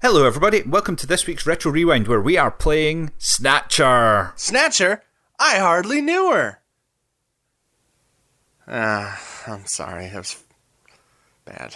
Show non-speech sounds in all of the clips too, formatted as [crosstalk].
Hello, everybody. Welcome to this week's Retro Rewind, where we are playing Snatcher. Snatcher? I hardly knew her. Ah, I'm sorry. That was bad.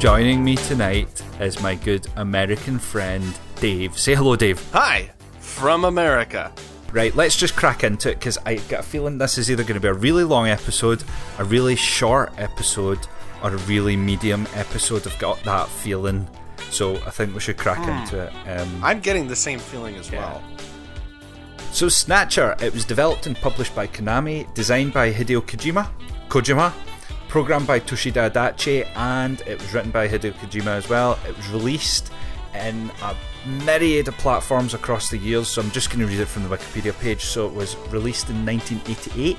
Joining me tonight is my good American friend, Dave. Say hello, Dave. Hi, from America. Right, let's just crack into it because I get a feeling this is either going to be a really long episode, a really short episode, or a really medium episode. I've got that feeling. So I think we should crack into it. Um, I'm getting the same feeling as well. So Snatcher, it was developed and published by Konami, designed by Hideo Kojima, Kojima, programmed by Toshida Adachi, and it was written by Hideo Kojima as well. It was released in a myriad of platforms across the years, so I'm just going to read it from the Wikipedia page. So it was released in 1988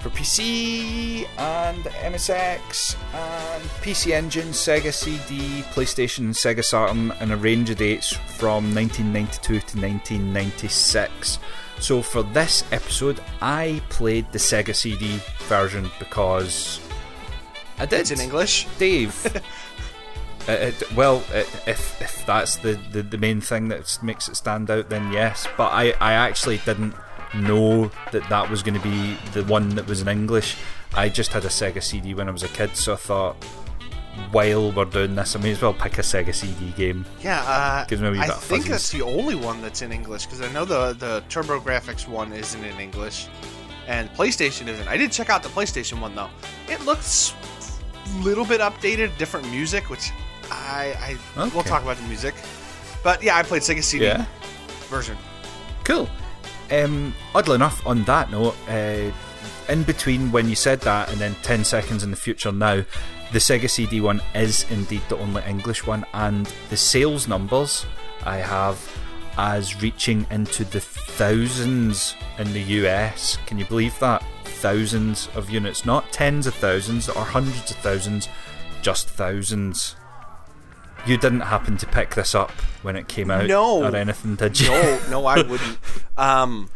for PC and MSX and PC Engine, Sega CD, PlayStation, and Sega Saturn, and a range of dates from 1992 to 1996. So for this episode, I played the Sega CD version because I did. It's in English. Dave. [laughs] Uh, it, well, if if that's the, the, the main thing that makes it stand out, then yes. But I, I actually didn't know that that was going to be the one that was in English. I just had a Sega CD when I was a kid, so I thought, while we're doing this, I may as well pick a Sega CD game. Yeah, uh, Gives me a wee I bit think fuzzies. that's the only one that's in English because I know the the TurboGrafx one isn't in English, and PlayStation isn't. I did check out the PlayStation one though. It looks a little bit updated, different music, which I I we'll talk about the music. But yeah, I played Sega CD Yeah. version. Cool. Um, oddly enough, on that note, uh, in between when you said that and then 10 seconds in the future now, the Sega CD one is indeed the only English one, and the sales numbers I have as reaching into the thousands in the US. Can you believe that? Thousands of units, not tens of thousands or hundreds of thousands, just thousands. You didn't happen to pick this up when it came out No. or anything, did you? No, no, I wouldn't. [laughs] Um,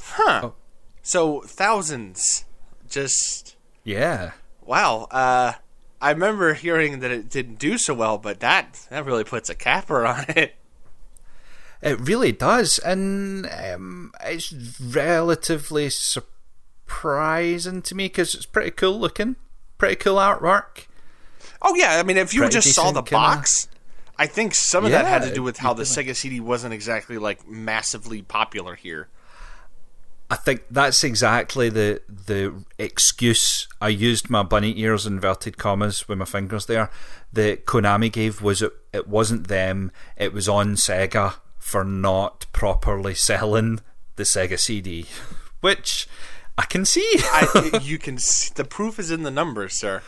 huh. Oh. So thousands, just Yeah. wow. Uh, I remember hearing that it didn't do so well, but that that really puts a capper on it. It really does, and um, it's relatively surprising to me because it's pretty cool looking, pretty cool artwork. Oh yeah, I mean, if you just saw the kinda- box, I think some of that had to do with how the. Sega CD wasn't exactly like massively popular here. I think that's exactly the the excuse I used my bunny ears inverted commas with my fingers there. The Konami gave was it it wasn't them, it was on Sega for not properly selling the Sega CD, [laughs] which I can see. I, [laughs] you can see, the proof is in the numbers, sir.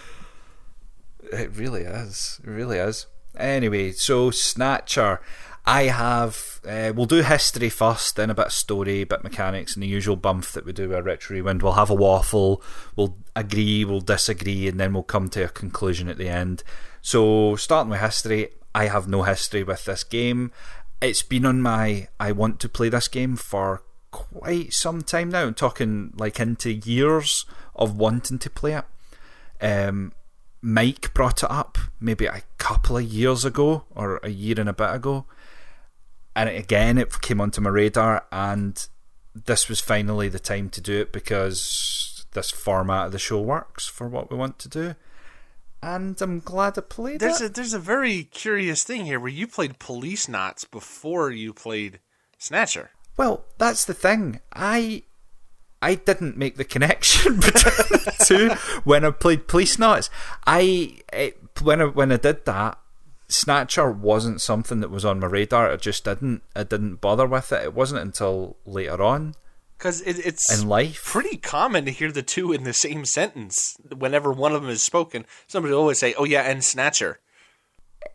It really is. It really is. Anyway, so Snatcher. I have. Uh, we'll do history first, then a bit of story, a bit mechanics, and the usual bump that we do with Retro Rewind. We'll have a waffle, we'll agree, we'll disagree, and then we'll come to a conclusion at the end. So, starting with history, I have no history with this game. It's been on my I want to play this game for quite some time now. I'm talking like into years of wanting to play it. Um, Mike brought it up maybe a couple of years ago or a year and a bit ago. And again, it came onto my radar, and this was finally the time to do it because this format of the show works for what we want to do. And I'm glad I played There's it. a there's a very curious thing here where you played Policenauts before you played Snatcher. Well, that's the thing. I I didn't make the connection [laughs] between the two when I played Policenauts. I it, when I when I did that, Snatcher wasn't something that was on my radar. I just didn't. I didn't bother with it. It wasn't until later on Because it, it's in life. pretty common to hear the two in the same sentence. Whenever one of them is spoken, somebody will always say, "Oh yeah," and Snatcher.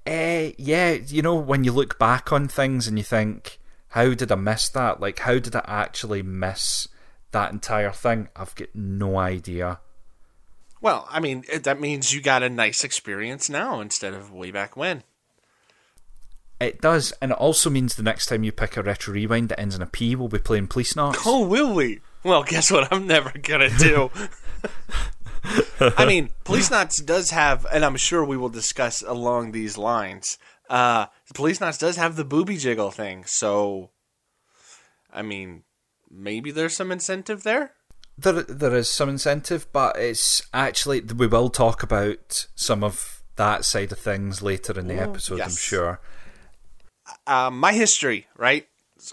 Uh, yeah, you know when you look back on things and you think, how did I miss that? Like, how did I actually miss that entire thing? I've got no idea. Well, I mean, it, that means you got a nice experience now instead of way back when. It does, and it also means the next time you pick a retro rewind that ends in a P, we'll be playing Policenauts. Oh, will we? Well, guess what? I'm never gonna do. [laughs] I mean, Policenauts does have, and I'm sure we will discuss along these lines. Uh, Policenauts does have the booby jiggle thing, so I mean, maybe there's some incentive there. There, there is some incentive, but it's actually we will talk about some of that side of things later in the episode. I'm sure. Uh, my history, right?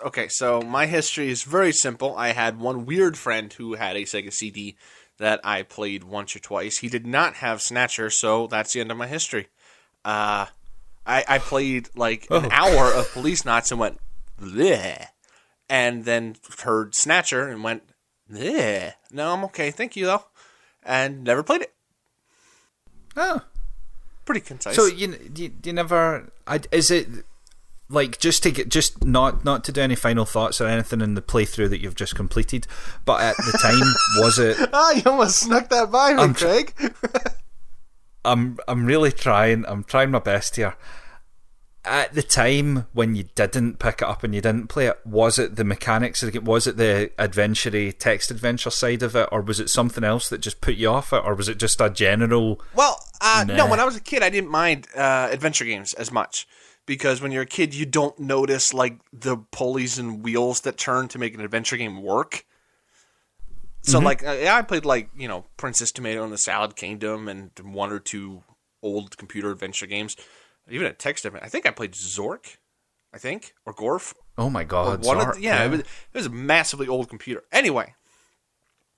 Okay, so my history is very simple. I had one weird friend who had a Sega CD that I played once or twice. He did not have Snatcher, so that's the end of my history. Uh, I, I played like an Oh. hour of Policenauts and went, Bleh. And then heard Snatcher and went, Bleh. no, I'm okay, thank you though, and never played it. Oh, Pretty concise. so you, you you never? I, is it like just to get just not not to do any final thoughts or anything in the playthrough that you've just completed? But at the time, [laughs] was it? ah, you almost snuck that by me, I'm Craig. [laughs] I'm I'm really trying. I'm trying my best here. At the time when you didn't pick it up and you didn't play it, was it the mechanics? of the game? Was it the adventure text adventure side of it, or was it something else that just put you off it, or was it just a general? Well, uh, no. When I was a kid, I didn't mind uh, adventure games as much because when you're a kid, you don't notice like the pulleys and wheels that turn to make an adventure game work. So, like, uh, I played like you know Princess Tomato and the Salad Kingdom and one or two old computer adventure games, even a text. I think I played Zork, I think, or Gorf. Oh my god! one of the- yeah, It, was, it was a massively old computer. Anyway,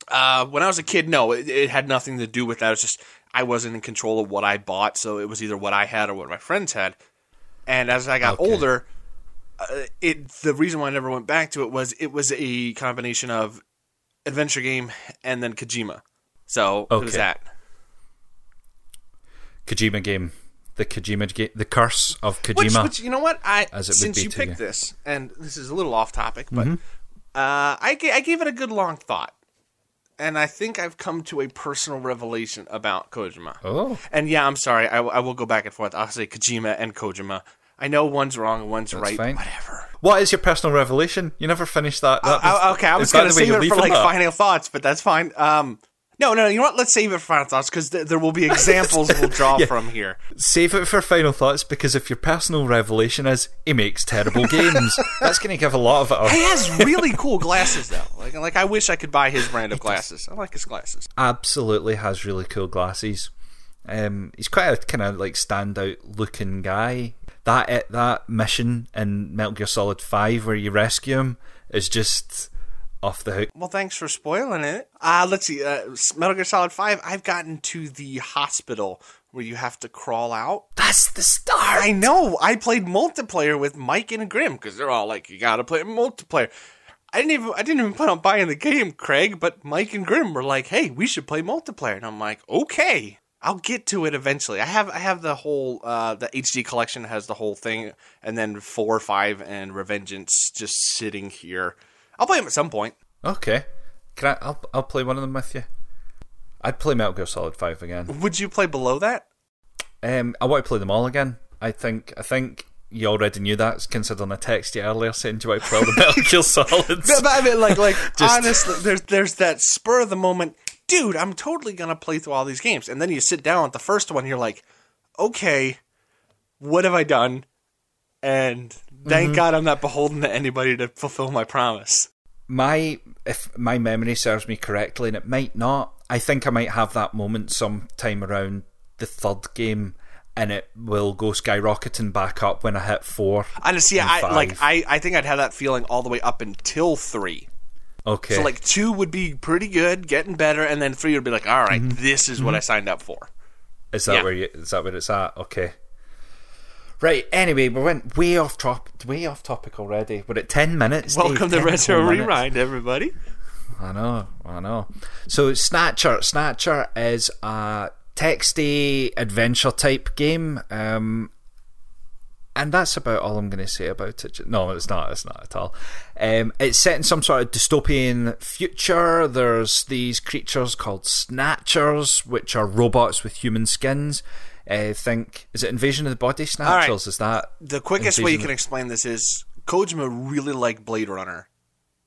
uh, when I was a kid, no, it, it had nothing to do with that. It was just I wasn't in control of what I bought, so it was either what I had or what my friends had. And as I got Okay. older, uh, it the reason why I never went back to it was it was a combination of adventure game and then Kojima. So it was that. Kojima game, the Kojima the curse of Kojima. which which, you know what I As it would since be you picked you. Mm-hmm. this, and this is a little off topic, but uh, I I gave it a good long thought, and I think I've come to a personal revelation about Kojima. oh, And yeah, I'm sorry, I, I will go back and forth. I'll say Kojima and Kojima. I know one's wrong and one's right. fine. Whatever. what is your personal revelation? You never finished that. that I- I- okay, I was going to the way save you're it for like that? final thoughts, but that's fine. Um, no, no, you know what? Let's save it for final thoughts because th- there will be [laughs] examples we'll draw Yeah. from here. Save it for final thoughts because if your personal revelation is he makes terrible games, [laughs] that's going to give a lot of it. Up. He has really cool glasses though. Like, like I wish I could buy his brand of glasses. I like his glasses. Absolutely has really cool glasses. Um, he's quite a kind of like standout looking guy. That eh, that mission in Metal Gear Solid Five where you rescue him is just off the hook. Well, thanks for spoiling it. Uh, let's see. Uh, Metal Gear Solid 5, I've gotten to the hospital where you have to crawl out. That's the start. I know. I played multiplayer with Mike and Grim because they're all like, you got to play multiplayer. I didn't even I didn't even plan on buying the game, Craig, but Mike and Grim were like, "Hey, we should play multiplayer." And I'm like, "Okay, I'll get to it eventually." I have I have the whole uh, the HD collection has the whole thing, and then four, five, and Revengeance just sitting here. I'll play them at some point. Okay, can I? I'll I'll play one of them with you. I'd play Metal Gear Solid Five again. Would you play below that? Um, I want to play them all again. I think I think you already knew that, considering I texted you earlier saying do you to play all the Metal [laughs] Gear Solids? No, but I mean, like, like [laughs] Just- honestly, there's there's that spur of the moment, dude. I'm totally gonna play through all these games, and then you sit down at the first one, you're like, okay, what have I done? And thank Mm-hmm. God I'm not beholden to anybody to fulfill my promise. my if my memory serves me correctly, and it might not, I think I might have that moment sometime around the third game, and it will go skyrocketing back up when I hit four. And see, and I five. like I I think I'd have that feeling all the way up until three. Okay, So like two would be pretty good, getting better, and then three would be like, all right, Mm-hmm. this is what I signed up for. is that yeah. where you, is that where it's at? Okay. Right. Anyway, we went way off top, way off topic already. We're at ten minutes. Dave, Welcome to Retro. Rewind, everybody. I know, I know. So Snatcher, Snatcher is a texty adventure type game, um, and that's about all I'm going to say about it. No, it's not. It's not at all. Um, it's set in some sort of dystopian future. There's these creatures called Snatchers, which are robots with human skins. I think is it Invasion of the Body Snatchers? Is that The quickest way you can explain this is Kojima really liked Blade Runner.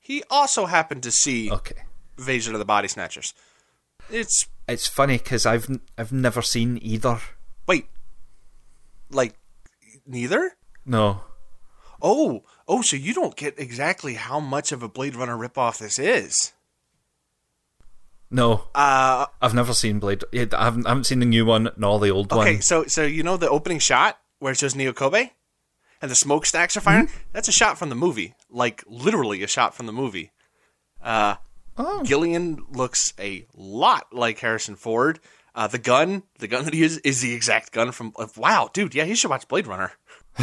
He also happened to see okay? Invasion of the Body Snatchers. It's It's funny because I've I've never seen either. wait, like neither. No, Oh, oh, so you don't get exactly how much of a Blade Runner ripoff this is. No, Uh, I've never seen Blade. I haven't, I haven't seen the new one nor the old okay, one. Okay, so so you know the opening shot where it shows Neo Kobe and the smokestacks are firing? That's a shot from the movie, like literally a shot from the movie. Uh, Oh. Gillian looks a lot like Harrison Ford. Uh, the gun, the gun that he uses, is the exact gun from. Uh, wow, dude, yeah, you should watch Blade Runner. [laughs]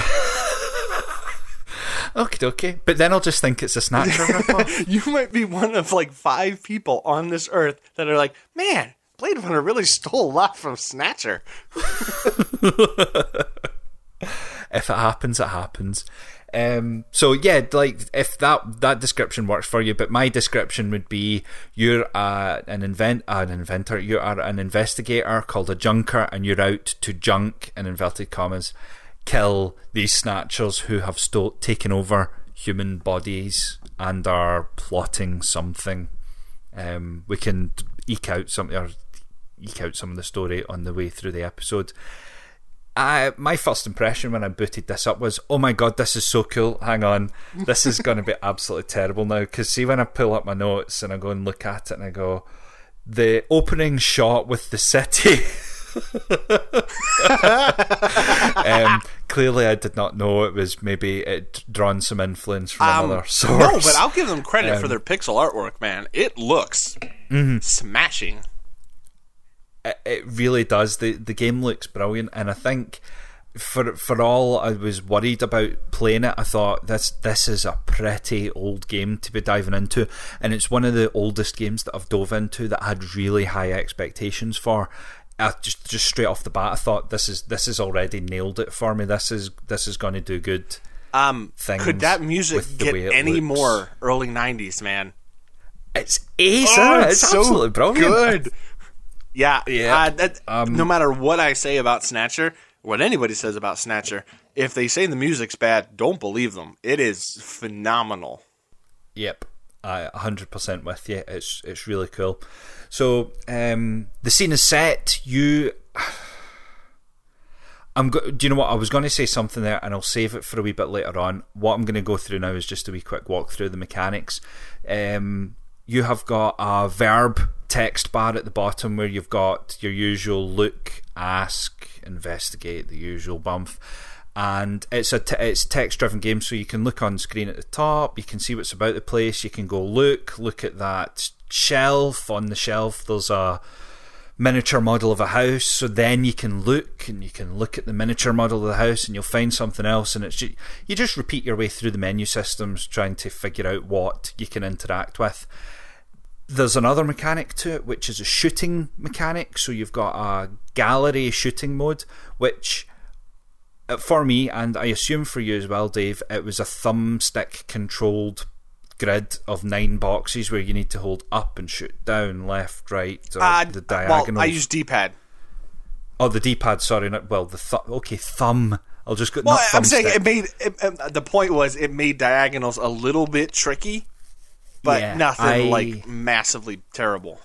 Okay, okay. But then I'll just think it's a Snatcher [laughs] ripoff. You might be one of like five people on this earth that are like, man, Blade Runner really stole a lot from Snatcher. [laughs] if it happens, it happens. Um, so yeah, like if that that description works for you, but my description would be you're uh, an invent an inventor, you are an investigator called a junker, and you're out to junk in inverted commas kill these snatchers who have sto- taken over human bodies and are plotting something. Um, we can eke out some or eke out some of the story on the way through the episode. I, my first impression when I booted this up was, oh my god, this is so cool. Hang on, this is going to be [laughs] absolutely terrible now. Because see, when I pull up my notes and I go and look at it and I go, the opening shot with the city. [laughs] [laughs] um, clearly, I did not know it was maybe it drawn some influence from Um, another source. No, but I'll give them credit for Um, their pixel artwork, man. It looks Mm-hmm. smashing. it, it really does. the The game looks brilliant, and I think for for all I was worried about playing it, I thought this this is a pretty old game to be diving into, and it's one of the oldest games that I've dove into that I had really high expectations for. I just just straight off the bat, I thought this is this has already nailed it for me. This is this is going to do good. Um, Things could that music get any looks. more early '90s, man? It's ace. Oh, it? it's absolutely brilliant. good. Yeah, Yeah. uh, that, Um, no matter what I say about Snatcher, what anybody says about Snatcher, if they say the music's bad, don't believe them. It is phenomenal. Yep, I 100% with you. It's it's really cool. So um, the scene is set. You, I'm. Go- Do you know what? I was going to say something there, and I'll save it for a wee bit later on. What I'm going to go through now is just a wee quick walk through the mechanics. Um, you have got a verb text bar at the bottom where you've got your usual look, ask, investigate, the usual bump and it's a t- it's text driven game so you can look on screen at the top you can see what's about the place you can go look look at that shelf on the shelf there's a miniature model of a house so then you can look and you can look at the miniature model of the house and you'll find something else and it's ju- you just repeat your way through the menu systems trying to figure out what you can interact with there's another mechanic to it, which is a shooting mechanic. So you've got a gallery shooting mode, which for me, and I assume for you as well, Dave, it was a thumbstick controlled grid of nine boxes where you need to hold up and shoot down, left, right, or Uh, the well. I use D-pad. oh, the D-pad. Sorry, not well. The th- okay thumb. I'll just go. Well, I'm saying it made it, uh, the point was it made diagonals a little bit tricky, but Yeah, nothing I- like massively terrible.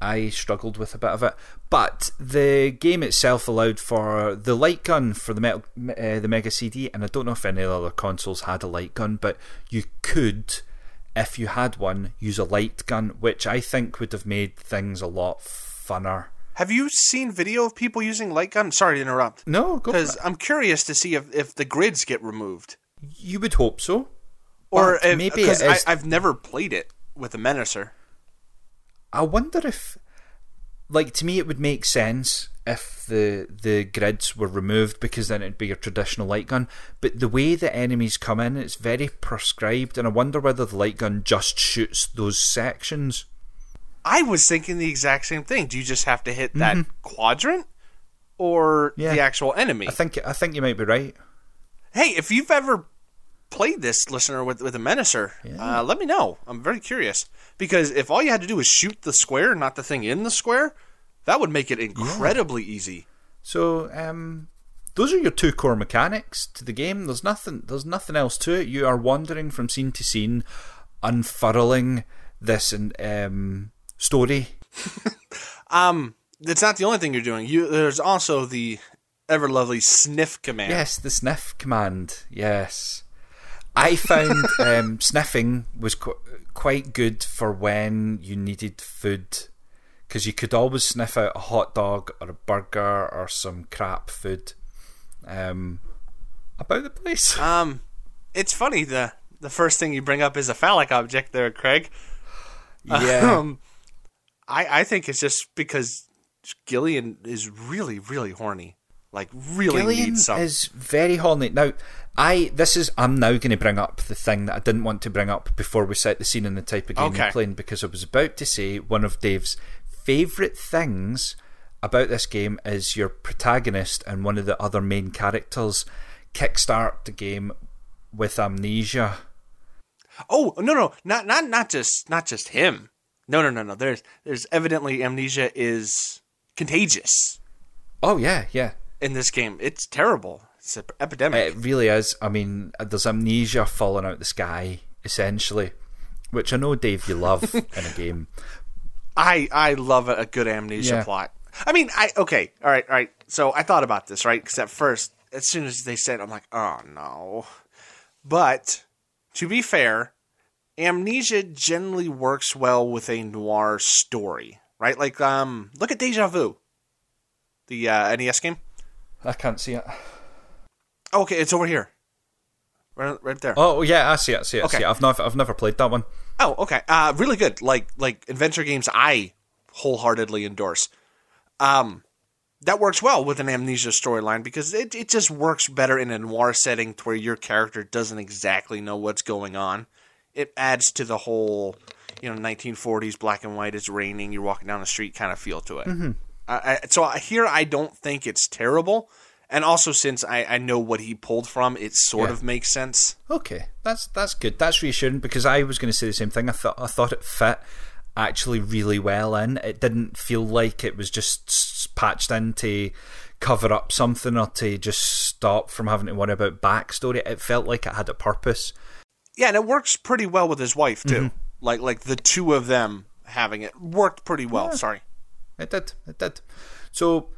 I struggled with a bit of it, but the game itself allowed for the light gun for the metal, uh, the Mega CD, and I don't know if any other consoles had a light gun, but you could, if you had one, use a light gun, which I think would have made things a lot funner. Have you seen video of people using light gun? Sorry to interrupt. No, Because. I'm curious to see if, if the grids get removed. You would hope so, Or if, maybe because I've never played it with a Menacer. I wonder if, like, to me, it would make sense if the the grids were removed because then it'd be your traditional light gun. But the way the enemies come in, it's very prescribed, and I wonder whether the light gun just shoots those sections. I was thinking the exact same thing. Do you just have to hit that quadrant or Mm-hmm. Yeah. the actual enemy? I think I think you might be right. hey, if you've ever played this, listener, with with a Menacer, uh, let me know. I'm very curious because if all you had to do was shoot the square, not the thing in the square, that would make it incredibly easy. So, um, those are your two core mechanics to the game. There's nothing. There's nothing else to it. You are wandering from scene to scene, unfurling this um, story. [laughs] Um, it's not the only thing you're doing. You there's also the ever lovely sniff command. Yes, the sniff command. Yes. I found um, sniffing was qu- quite good for when you needed food because you could always sniff out a hot dog or a burger or some crap food um, about the place. [laughs] Um, it's funny the the first thing you bring up is a phallic object there, Craig. yeah. Um, I I think it's just because Gillian is really really horny, like really Gillian needs some. is very horny. Now, I this is I'm now going to bring up the thing that I didn't want to bring up before we set the scene and the type of game Okay. we're playing because I was about to say one of Dave's favourite things about this game is your protagonist and one of the other main characters kickstart the game with amnesia. Oh no no not not not just not just him. No no no no. There's there's evidently amnesia is contagious Oh yeah, yeah. in this game. It's terrible. It's an epidemic. It really is. I mean, there's amnesia falling out the sky essentially, which I know Dave you love [laughs] in a game. I I love a, good amnesia Yeah. plot. I mean, I okay, all right, all right. So I thought about this, right? Because at first, as soon as they said, I'm like, oh no. But to be fair, amnesia generally works well with a noir story, right? Like, um, look at Deja Vu, the uh, NES game. I can't see it. Okay, it's over here, right, right there. Oh yeah, I see it. I see it. I Okay. see it. I've never, I've never played that one. Oh, okay. Uh, really good. Like like adventure games, I wholeheartedly endorse. Um, that works well with an amnesia storyline because it it just works better in a noir setting to where your character doesn't exactly know what's going on. It adds to the whole, you know, 1940s black and white. It's raining. You're walking down the street kind of feel to it. Mm-hmm. I, I, so here, I don't think it's terrible. And also, since I, I know what he pulled from, it sort Yeah. of makes sense. Okay, that's that's good. That's reassuring because I was going to say the same thing. I thought I thought it fit actually really well in. It didn't feel like it was just patched in to cover up something or to just stop from having to worry about backstory. It felt like it had a purpose. Yeah, and it works pretty well with his wife too. Mm-hmm. Like like the two of them having it worked pretty well. Sorry. It did. It did. So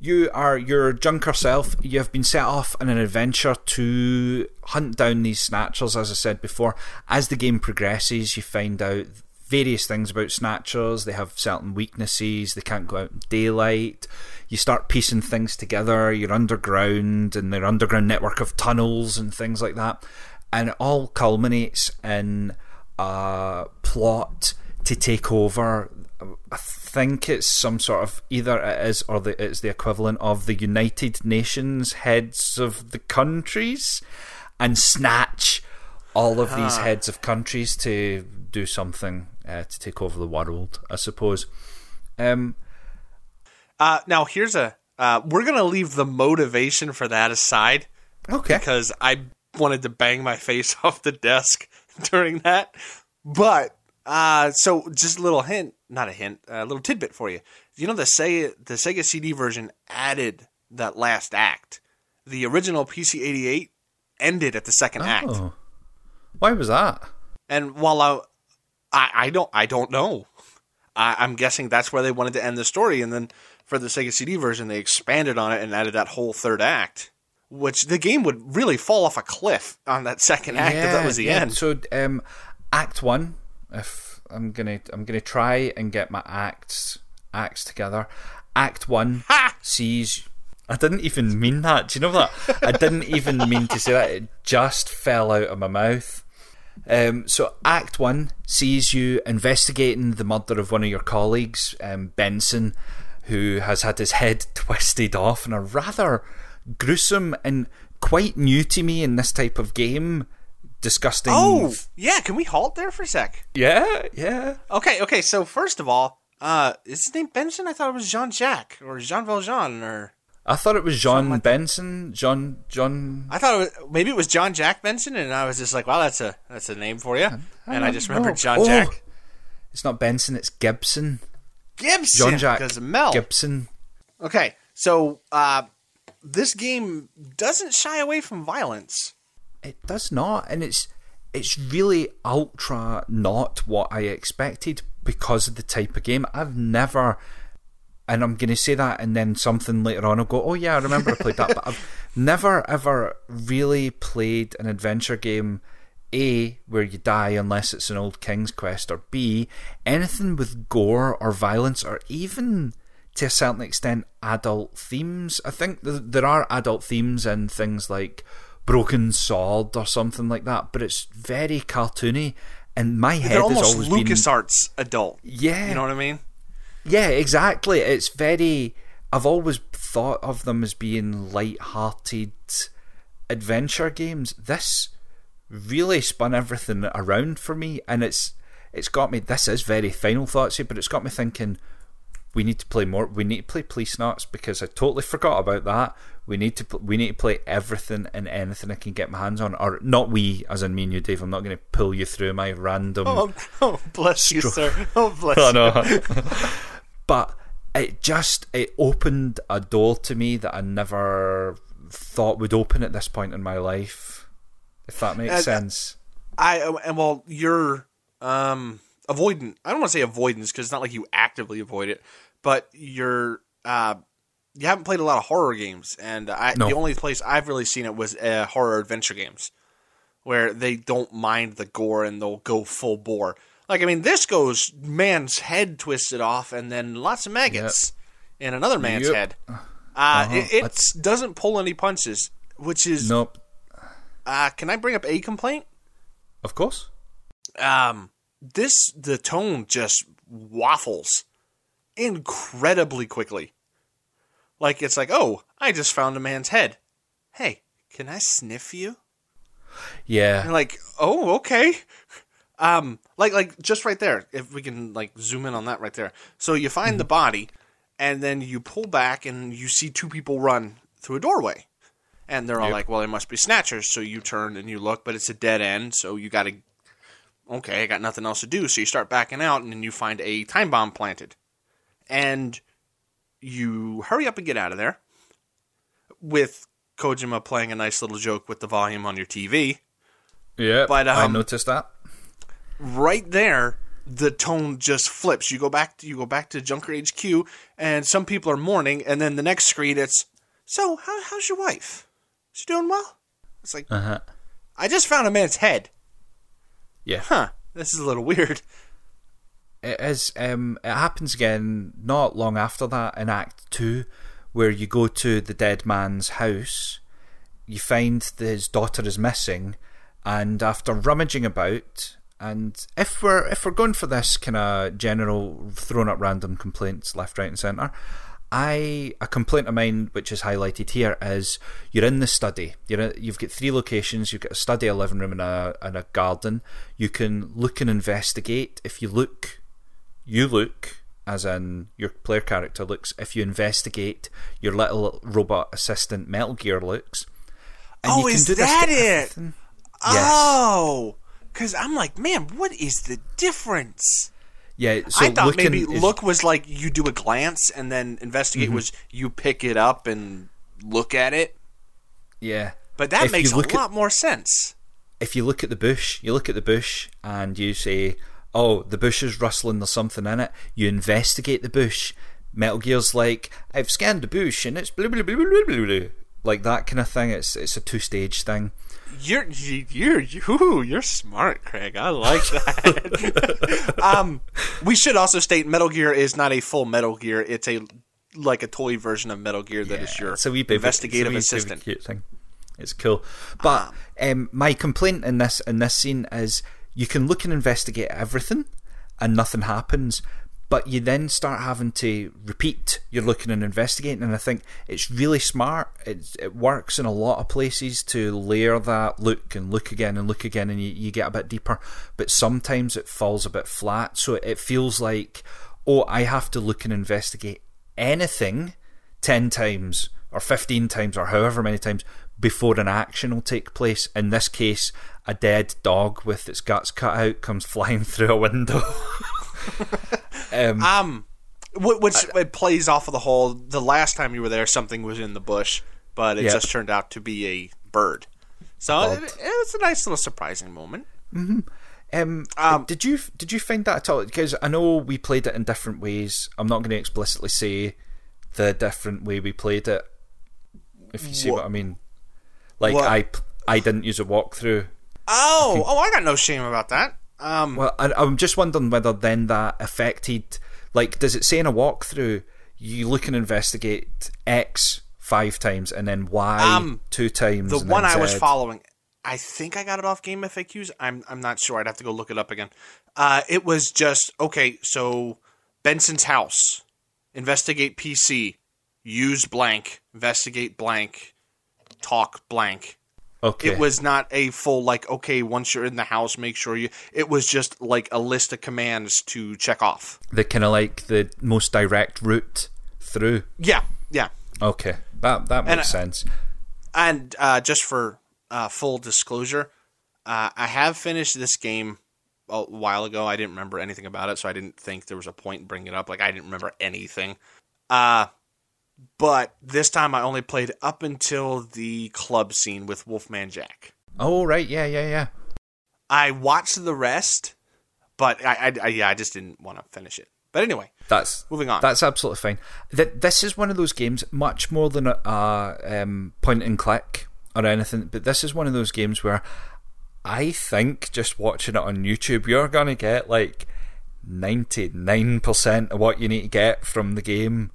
you are your junker self. You have been set off on an adventure to hunt down these snatchers. As I said before, as the game progresses, you find out various things about snatchers. They have certain weaknesses. They can't go out in daylight. You start piecing things together. You're underground, and their underground network of tunnels and things like that. And it all culminates in a plot to take over. I think it's some sort of either it is or the, it's the equivalent of the United Nations heads of the countries, and snatch all of these heads of countries to do something uh, to take over the world. I suppose. Um, Uh, now here's a. Uh, we're gonna leave the motivation for that aside okay. because I wanted to bang my face [laughs] off the desk [laughs] during that. But uh, so just a little hint, not a hint, a little tidbit for you. You know the Sega the Sega CD version added that last act. The original PC88 ended at the second act. Oh, why was that? And while I, I, I don't, I don't know. I, I'm guessing that's where they wanted to end the story, and then for the Sega CD version, they expanded on it and added that whole third act, which the game would really fall off a cliff on that second act if that was the yeah. end. So, um, Act One. If I'm gonna, I'm gonna try and get my acts acts together. Act One Ha! sees. I didn't even mean that. Do you know that? I didn't even mean to say that. It just fell out of my mouth. Um, so, Act One sees you investigating the murder of one of your colleagues, um, Benson, who has had his head [laughs] twisted off in a rather gruesome and quite new to me in this type of game. Disgusting. Oh, yeah. Can we halt there for a sec? yeah, yeah. Okay, okay. So first of all, uh, is his name Benson? I thought it was Jean Jacques or Jean Valjean, or I thought it was John Benson. John John. I thought it was, maybe it was John Jack Benson, and I was just like, wow, that's a that's a name for you. And I just remembered. John Oh, Jack It's not Benson. It's Gibson. Gibson. John Jack because Mel. Gibson. Okay, so uh, this game doesn't shy away from violence. It does not, and it's it's really ultra not what I expected because of the type of game. I've never, and I'm going to say that, and then something later on I'll go, oh yeah, I remember I played that, but I've [laughs] never ever really played an adventure game. A, where you die unless it's an old King's Quest, or B, anything with gore or violence, or even to a certain extent adult themes. I think th- there are adult themes in things like Broken Sword or something like that, but it's very cartoony. And my head They're has almost always LucasArts adult. Yeah. You know what I mean? Yeah, exactly. It's very. I've always thought of them as being light-hearted adventure games. This really spun everything around for me, and it's it's got me. This is very final thoughts here, but it's got me thinking. We need to play more. We need to play Policenauts because I totally forgot about that. We need to we need to play everything and anything I can get my hands on, or not we, as in me and you, Dave. I'm not going to pull you through my random. Oh, oh bless you, sir. Oh, bless [laughs] I you. know. [laughs] but it just it opened a door to me that I never thought would open at this point in my life. If that makes Uh, sense. I and well, you're um avoidant. I don't want to say avoidance because it's not like you actively avoid it, but you're uh you haven't played a lot of horror games, and I No. the only place I've really seen it was uh, horror adventure games, where they don't mind the gore and they'll go full bore. Like I mean, this goes man's head twisted off, and then lots of maggots in another man's Yep. head. Uh, Uh-huh. It, it doesn't pull any punches, which is. Nope. Uh, can I bring up a complaint? Of course. um this the tone just waffles incredibly quickly. Like it's like oh i just found a man's head. Hey can i sniff you? Yeah. and like oh okay. Um like like just right there if we can like zoom in on that right there. So you find the body and then you pull back and you see two people run through a doorway. And they're all Yep. like well they must be snatchers. So you turn and you look but it's a dead end. So you got to okay i got nothing else to do so you start backing out and then you find a time bomb planted and you hurry up and get out of there with kojima playing a nice little joke with the volume on your tv Yeah. But, I um, noticed that. right there the tone just flips you go back to you go back to junker hq and some people are mourning and then the next screen it's so how, how's your wife she doing well it's like Uh huh. i just found a man's head Yeah. huh this is a little weird [laughs] It is. Um, it happens again not long after that in Act Two, where you go to the dead man's house, you find that his daughter is missing, and after rummaging about, and if we're if we're going for this kind of general throwing up random complaints left, right, and centre. I a complaint of mine, which is highlighted here, is you're in the study. You're in, you've got three locations. You've got a study, a living room, and a and a garden. You can look and investigate. If you look, you look, as in your player character looks. If you investigate, your little robot assistant Metal Gear looks. And Oh, you can is do that it? Yes. oh because i'm like man what is the difference Yeah. So i thought maybe is- look was like you do a glance and then investigate mm-hmm. was you pick it up and look at it Yeah. but that If makes a look at- lot more sense if you look at the bush, you look at the bush and you say, "Oh, the bush is rustling. There's something in it." You investigate the bush. Metal Gear's like, "I've scanned the bush and it's blah blah blah blah blah," blah." like that kind of thing. It's it's a two stage thing. You're you're you you're smart, Craig. I like that. [laughs] um, we should also state Metal Gear is not a full Metal Gear. It's a like a toy version of Metal Gear that is your wee bit investigative it's a wee bit of a assistant. cute thing. It's cool, but um, my complaint in this in this scene is you can look and investigate everything, and nothing happens. But you then start having to repeat. You're looking and investigating, and I think it's really smart. It it works in a lot of places to layer that look and look again and look again, and you, you get a bit deeper. But sometimes it falls a bit flat, so it feels like, oh, I have to look and investigate anything 10 times or 15 times or however many times before an action will take place. In this case, a dead dog with its guts cut out comes [laughs] flying through a window. [laughs] um, Um, wh- which it plays off of the whole. The last time you were there, something was in the bush, but it Yep. just turned out to be a bird. So it, it's a nice little surprising moment. Um, Um, did you did you find that at all? Because I know we played it in different ways. I'm not going to explicitly say the different way we played it. If you see Wha- what I mean, like What? I I didn't use a walkthrough. Oh, oh, I got no shame about that. Um, Well, I, I'm just wondering whether then that affected. Like, does it say in a walkthrough you look and investigate X five times and then Y Um, two times? the one I was following, I think I got it off Game FAQs. I'm I'm not sure. I'd have to go look it up again. Uh, it was just okay. So Benson's house, investigate PC, use blank, investigate blank, talk blank. Okay. It was not a full like okay. Once you're in the house, make sure you. It was just like a list of commands to check off. the kind of like the most direct route through. Yeah, yeah. Okay, that that makes And, sense. And uh, just for uh, full disclosure, uh, I have finished this game a while ago. I didn't remember anything about it, so I didn't think there was a point in bringing it up. Like I didn't remember anything. Uh, but this time I only played up until the club scene with Wolfman Jack. Oh right, yeah, yeah, yeah. I watched the rest, but I, I, I yeah, I just didn't want to finish it. But anyway, That's moving on. That's absolutely fine. Th- this is one of those games, much more than a, a um, point and click or anything, but this is one of those games where I think just watching it on YouTube, you're going to get like 99% of what you need to get from the game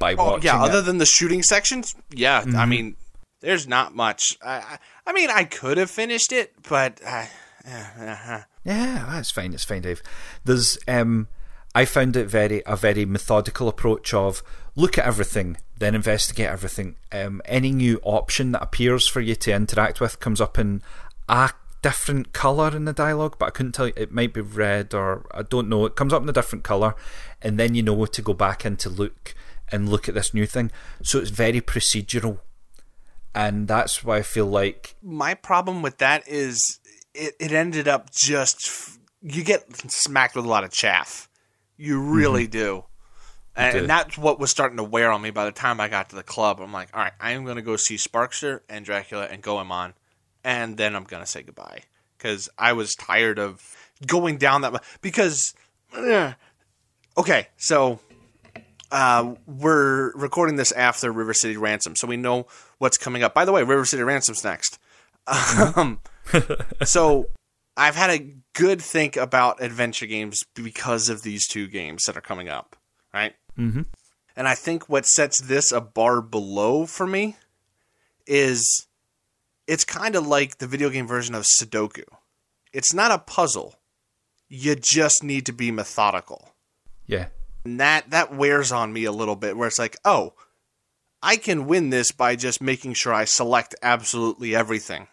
by Oh watching yeah, it. other than the shooting sections, yeah. I mean, there's not much. I, I, I mean, I could have finished it, but uh, uh, Yeah, that's fine. It's fine, Dave. There's um, I found it very a very methodical approach of look at everything, then investigate everything. Um, any new option that appears for you to interact with comes up in a different color in the dialogue, but I couldn't tell you. It might be red or I don't know. It comes up in a different color, and then you know to go back in to look and look at this new thing. So it's very procedural, and that's why I feel like my problem with that is it, it ended up just f- you get smacked with a lot of chaff. You really do. And, and that's what was starting to wear on me by the time I got to the club. I'm like, all right, I am going to go see Sparkster and Dracula and Goemon, and then I'm going to say goodbye because I was tired of going down that. Because, eh, okay, so uh, we're recording this after River City Ransom, so we know what's coming up. By the way, River City Ransom's next. Um, [laughs] so I've had a good think about adventure games because of these two games that are coming up, right? Mm-hmm. And I think what sets this a bar below for me is it's kind of like the video game version of Sudoku. It's not a puzzle. You just need to be methodical. yeah, And that that wears on me a little bit where it's like, "Oh, I can win this by just making sure I select absolutely everything."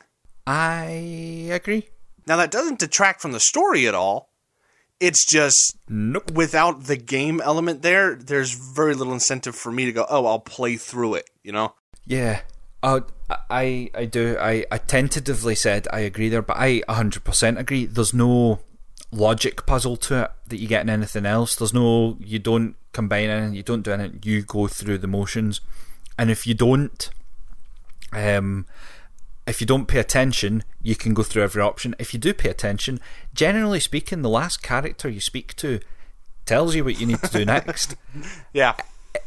I agree. Now that doesn't detract from the story at all. It's just Nope. without the game element there, there's very little incentive for me to go, "Oh, I'll play through it," you know? Yeah. Uh, I I do. I, I tentatively said I agree there, but I 100% agree. There's no logic puzzle to it that you get in anything else. There's no, you don't combine anything, you don't do anything, you go through the motions. And if you don't, um, if you don't pay attention, you can go through every option. If you do pay attention, generally speaking, the last character you speak to tells you what you need to do next [laughs] Yeah.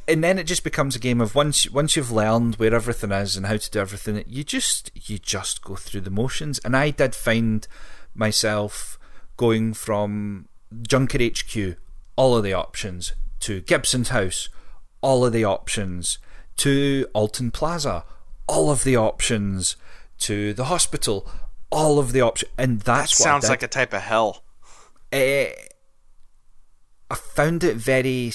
and then it just becomes a game of once once you've learned where everything is and how to do everything, you just you just go through the motions. And I did find myself going from Junker HQ, all of the options, to Gibson's house, all of the options, to Alton Plaza, all of the options, to the hospital, all of the options, and that's what Sounds like a type of hell. Eh, I found it very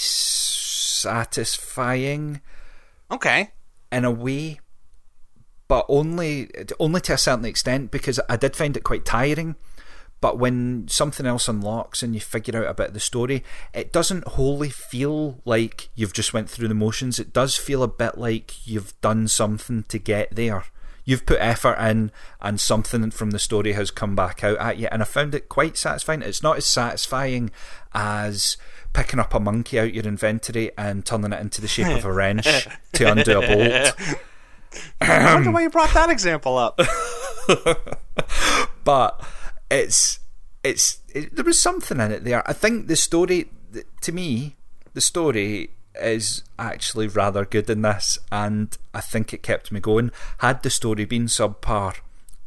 satisfying Okay. in a way, but only only to a certain extent because I did find it quite tiring. But when something else unlocks and you figure out a bit of the story, it doesn't wholly feel like you've just went through the motions. It does feel a bit like you've done something to get there. You've put effort in, and something from the story has come back out at you. And I found it quite satisfying. It's not as satisfying as picking up a monkey out your inventory and turning it into the shape of a wrench to [laughs] undo a bolt. I wonder why you brought that example up. [laughs] but it's it's it, there was something in it there. I think the story, to me, the story is actually rather good in this, and I think it kept me going. Had the story been subpar,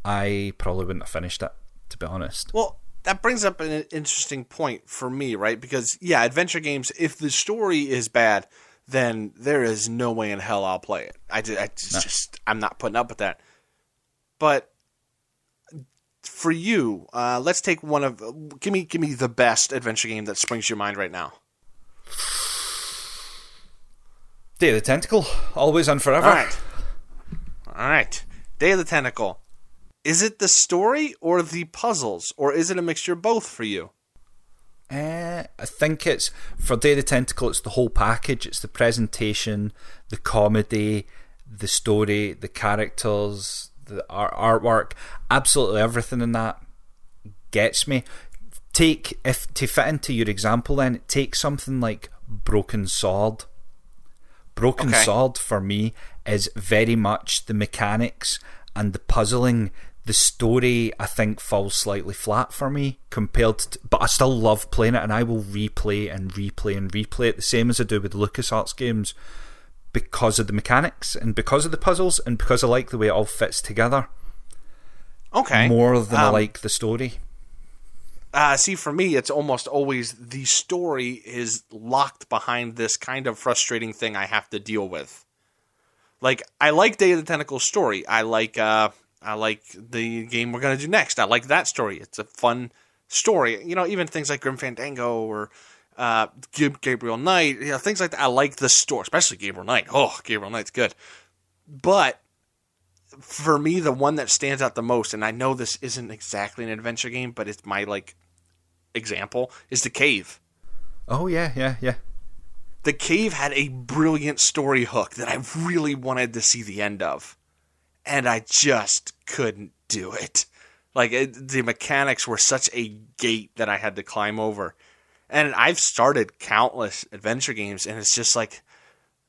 I probably wouldn't have finished it. To be honest. Well, that brings up an interesting point for me, right? Because yeah, adventure games, if the story is bad, then there is no way in hell I'll play it. I, I just, no. just I'm not putting up with that. But for you, uh, let's take one of give me give me the best adventure game that springs to your mind right now. Day of the Tentacle, always and forever. All right, all right. Day of the Tentacle. Is it the story or the puzzles, or is it a mixture of both for you? Uh, I think it's for Day of the Tentacle. It's the whole package. It's the presentation, the comedy, the story, the characters, the art- artwork. Absolutely everything in that gets me. Take if to fit into your example, then take something like Broken Sword. Broken okay. Sword for me is very much the mechanics and the puzzling the story I think falls slightly flat for me compared to, but I still love playing it and I will replay and replay and replay it the same as I do with LucasArts games because of the mechanics and because of the puzzles and because I like the way it all fits together. Okay. More than um, I like the story. Uh, see, for me, it's almost always the story is locked behind this kind of frustrating thing I have to deal with. Like, I like Day of the Tentacle story. I like uh, I like the game we're going to do next. I like that story. It's a fun story. You know, even things like Grim Fandango or uh, Gabriel Knight, you know, things like that. I like the story, especially Gabriel Knight. Oh, Gabriel Knight's good. But for me, the one that stands out the most, and I know this isn't exactly an adventure game, but it's my like example, is The Cave. Oh yeah, yeah, yeah. The Cave had a brilliant story hook that I really wanted to see the end of and I just couldn't do it. Like it, the mechanics were such a gate that I had to climb over. And I've started countless adventure games, and it's just like,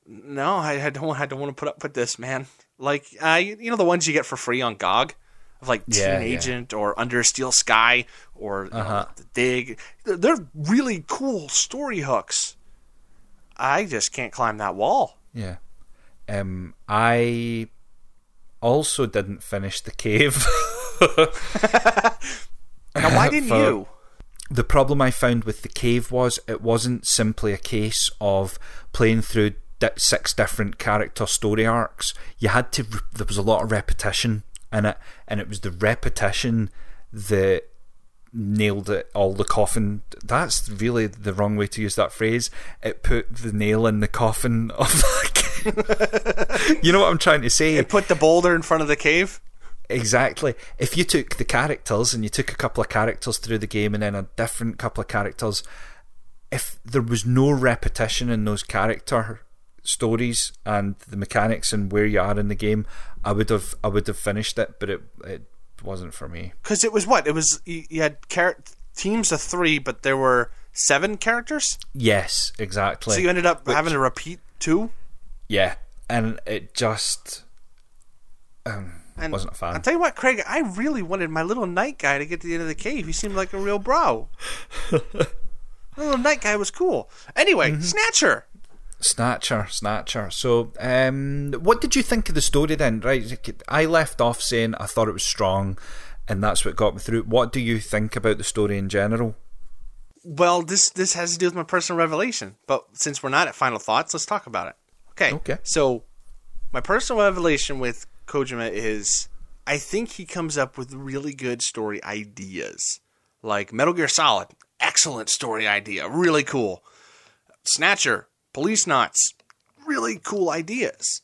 no, I, I don't, I don't want to put up with this, man. Like, uh, you know, the ones you get for free on GOG, of like yeah, Teen Agent or Under Steel Sky or uh-huh. The Dig. They're really cool story hooks. I just can't climb that wall. Yeah. Um, I also didn't finish the cave. [laughs] [laughs] now, why didn't you? The problem I found with the cave was it wasn't simply a case of playing through six different character story arcs. You had to. There was a lot of repetition in it, and it was the repetition that nailed it all the coffin that's really the wrong way to use that phrase it put the nail in the coffin of [laughs] you know what I'm trying to say? It put the boulder in front of the cave. Exactly. If you took the characters and you took a couple of characters through the game and then a different couple of characters, if there was no repetition in those character stories and the mechanics and where you are in the game, I would have I would have finished it, but it it wasn't for me. Because it was what it was. You had char- teams of three, but there were seven characters. Yes, exactly. So you ended up Which, having to repeat two. Yeah, and it just um, and wasn't a fan. I'll tell you what, Craig, I really wanted my little knight guy to get to the end of the cave. He seemed like a real bro. [laughs] the little knight guy was cool. Anyway, mm-hmm. Snatcher. Snatcher, Snatcher. So, um, what did you think of the story then? Right, I left off saying I thought it was strong, and that's what got me through. What do you think about the story in general? Well, this this has to do with my personal revelation, but since we're not at final thoughts, let's talk about it. Okay. Okay. So, my personal revelation with Kojima is I think he comes up with really good story ideas. Like Metal Gear Solid, excellent story idea, really cool. Snatcher, Policenauts, really cool ideas.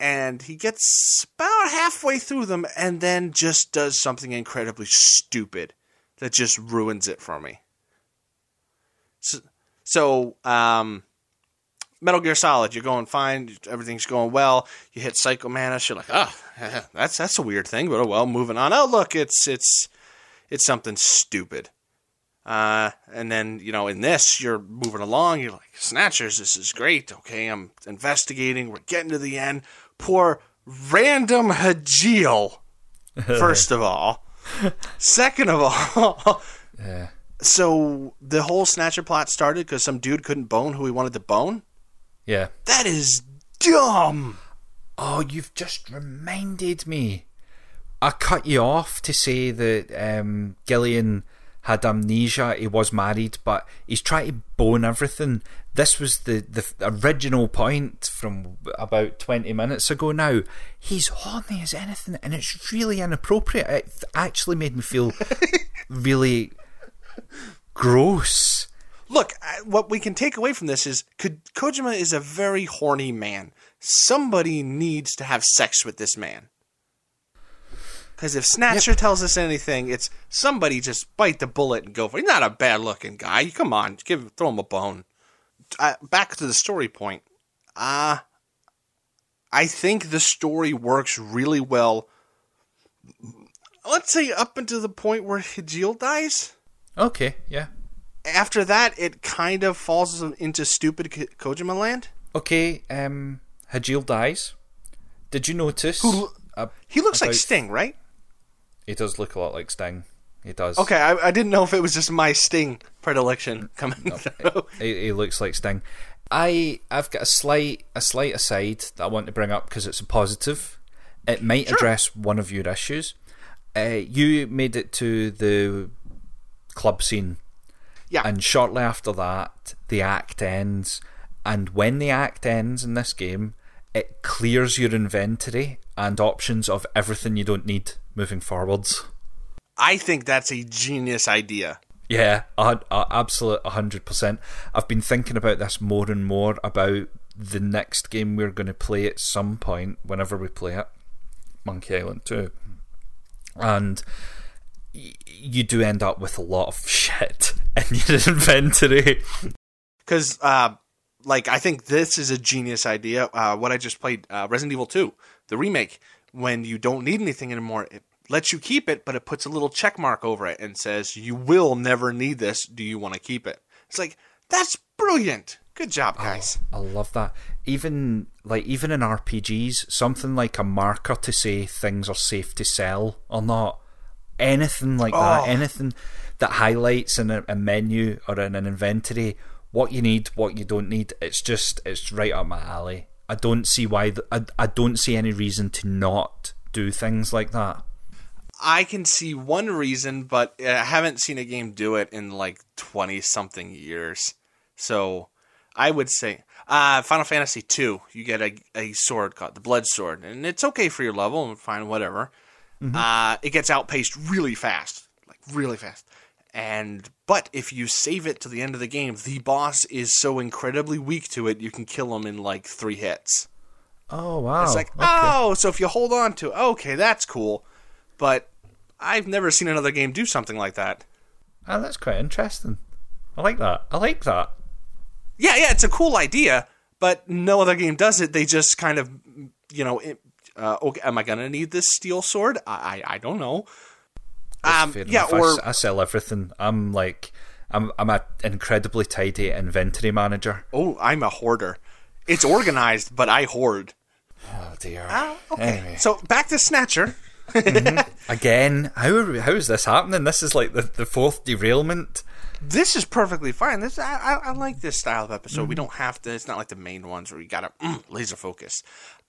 And he gets about halfway through them and then just does something incredibly stupid that just ruins it for me. So, so um, Metal Gear Solid, you're going fine, everything's going well. You hit Psycho Mantis, you're like, oh, [laughs] that's that's a weird thing, but oh well. Moving on. Oh look, it's it's it's something stupid. Uh, and then you know, in this, you're moving along. You're like, Snatchers, this is great. Okay, I'm investigating. We're getting to the end. Poor random Hajile. [laughs] First of all, Second of all, Yeah. [laughs] so the whole Snatcher plot started because some dude couldn't bone who he wanted to bone. Yeah. That is dumb. Oh, you've just reminded me. I cut you off to say that um, Gillian had amnesia. He was married, but he's trying to bone everything. This was the, the original point from about 20 minutes ago now. He's horny as anything, and it's really inappropriate. It actually made me feel [laughs] really gross. Look, what we can take away from this is Kojima is a very horny man. Somebody needs to have sex with this man. Because if Snatcher tells us anything, it's somebody just bite the bullet and go for it. He's not a bad looking guy. Come on, give throw him a bone. Uh, back to the story point. Uh, I think the story works really well. Let's say up until the point where Hajile dies Okay, yeah. After that, it kind of falls into stupid Ko- Kojima land. Okay, um, Hajile dies. Did you notice? Who- uh, He looks like Sting, right? he does look a lot like Sting. He does. Okay, I, I didn't know if it was just my Sting predilection coming through. [laughs] he, he looks like Sting. I I've got a slight a slight aside that I want to bring up because it's a positive. It might address one of your issues. Uh, you made it to the club scene, Yeah, and shortly after that, the act ends. And when the act ends in this game, it clears your inventory and options of everything you don't need moving forwards. I think that's a genius idea. Yeah, a, a, absolute hundred percent. I've been thinking about this more and more about the next game we're going to play at some point, whenever we play it, Monkey Island Two, and y- you do end up with a lot of [laughs] shit [laughs] in your inventory. Because, uh, like, I think this is a genius idea. Uh, what I just played, uh, Resident Evil 2, the remake, when you don't need anything anymore, it lets you keep it, but it puts a little check mark over it and says, You will never need this. Do you want to keep it? It's like, that's brilliant. Good job, guys. I love that. Even like even in RPGs, something like a marker to say things are safe to sell or not. Anything like Oh. that. Anything that highlights in a, a menu or in an inventory what you need, what you don't need. It's just it's right up my alley. I don't see why. th I I don't see any reason to not do things like that. I can see one reason, but I haven't seen a game do it in like 20 something years. So I would say uh, Final Fantasy II, you get a, a sword called the Blood Sword, and it's okay for your level and fine, whatever. Uh, it gets outpaced really fast, like really fast. And but if you save it to the end of the game, the boss is so incredibly weak to it, you can kill him in like three hits. Oh wow! It's like, Okay. oh, so if you hold on to, okay, that's cool. But I've never seen another game do something like that. Ah, that's quite interesting. I like that. I like that. Yeah, yeah, it's a cool idea, but no other game does it. They just kind of, you know, it, uh, okay, am I gonna need this steel sword? I, I, I don't know. Um, yeah. I or s- I, sell everything. I'm like, I'm I'm an incredibly tidy inventory manager. oh, I'm a hoarder. It's organized, but I hoard. Oh dear. Okay, Anyway, so back to Snatcher. [laughs] again, how how is this happening? This is like the, the fourth derailment. This is perfectly fine. This I, I, I like this style of episode. We don't have to. It's not like the main ones where you gotta mm, laser focus.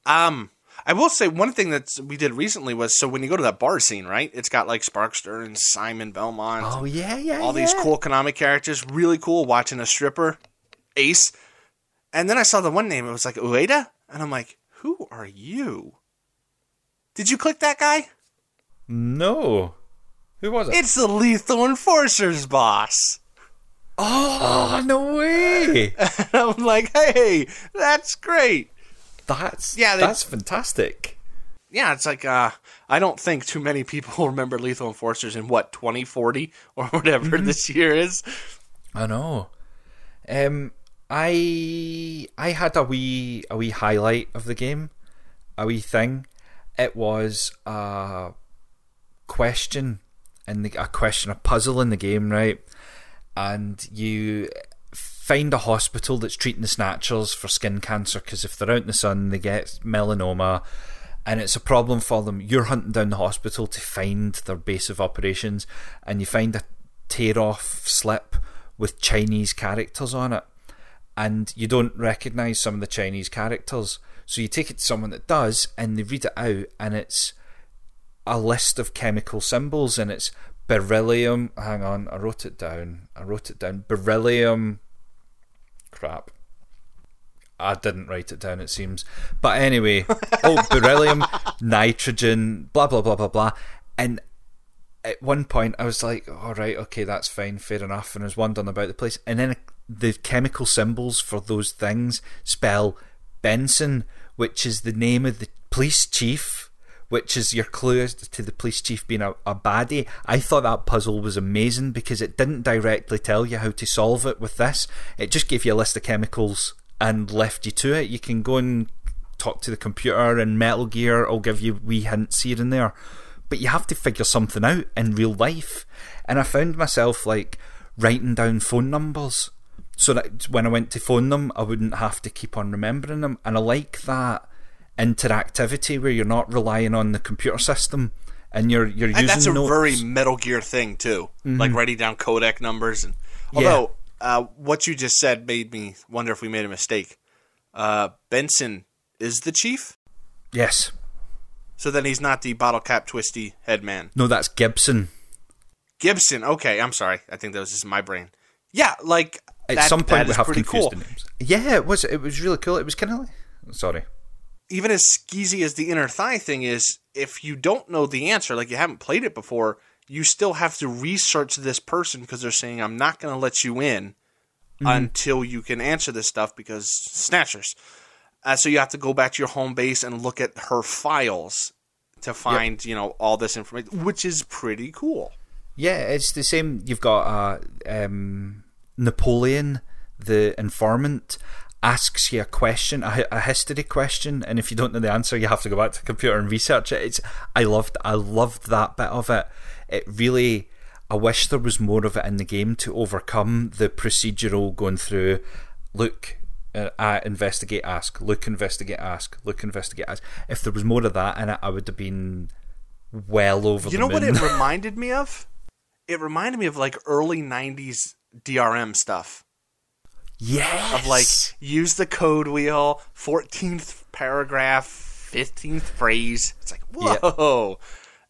Um, I will say one thing that we did recently was so when you go to that bar scene, right? It's got like Sparkster and Simon Belmont, Oh yeah, yeah. all these cool Konami characters. Really cool watching a stripper, Ace, and then I saw the one name. It was like Ueda, and I'm like, who are you? Did you click that guy? No, who was it? It's the Lethal Enforcers boss. oh no way! [laughs] And I'm like, hey, that's great. That's Yeah, they- that's fantastic. yeah, it's like uh, I don't think too many people [laughs] remember Lethal Enforcers in what 2040 or [laughs] whatever this year is. I know. Um, I I had a wee a wee highlight of the game, a wee thing. It was a question in the a question a puzzle in the game, right? And you find a hospital that's treating the snatchers for skin cancer because if they're out in the sun, they get melanoma. and it's a problem for them. You're hunting down the hospital to find their base of operations, and you find a tear off slip with Chinese characters on it, and you don't recognize some of the Chinese characters. So you take it to someone that does, and they read it out, and it's a list of chemical symbols, and it's beryllium. Hang on, I wrote it down. I wrote it down. Beryllium. Crap. I didn't write it down, it seems. But anyway, oh, [laughs] beryllium, nitrogen, blah, blah, blah, blah, blah. And at one point, I was like, all right, okay, that's fine, fair enough. And I was wondering about the place. And then the chemical symbols for those things spell Benson, which is the name of the police chief, which is your clue to the police chief being a, a baddie. I thought that puzzle was amazing because it didn't directly tell you how to solve it with this. It just gave you a list of chemicals and left you to it. You can go and talk to the computer, and Metal Gear will give you wee hints here and there. But you have to figure something out in real life. And I found myself like writing down phone numbers so that when I went to phone them, I wouldn't have to keep on remembering them. And I like that interactivity where you're not relying on the computer system and you're you're using. And that's a notes. very Metal Gear thing too, Mm-hmm. like writing down codec numbers. And Yeah. although uh, what you just said made me wonder if we made a mistake. Uh, Benson is the chief, yes. so then he's not the bottle cap twisty head man. No, that's Gibson. Gibson. Okay, I'm sorry. I think that was just my brain. Yeah, like At that- some point, we have confused cool. the names. Yeah, it was. It was really cool. It was kind of like. Sorry. Even as skeezy as the inner thigh thing is, if you don't know the answer, like you haven't played it before, you still have to research this person because they're saying, I'm not going to let you in until you can answer this stuff because snatchers. Uh, so you have to go back to your home base and look at her files to find, you know, all this information, which is pretty cool. Yeah, it's the same. You've got uh, um, Napoleon, the informant, asks you a question, a, a history question, and if you don't know the answer, you have to go back to the computer and research it. It's I loved, I loved that bit of it. It really, I wish there was more of it in the game to overcome the procedural going through. Look, uh, investigate, ask. Look, investigate, ask. Look, investigate, ask. If there was more of that in it, I would have been well over. You know what it [laughs] reminded me of? It reminded me of like early 90s DRM stuff. Yes. of like use the code wheel, fourteenth paragraph, fifteenth phrase. It's like Yep. whoa.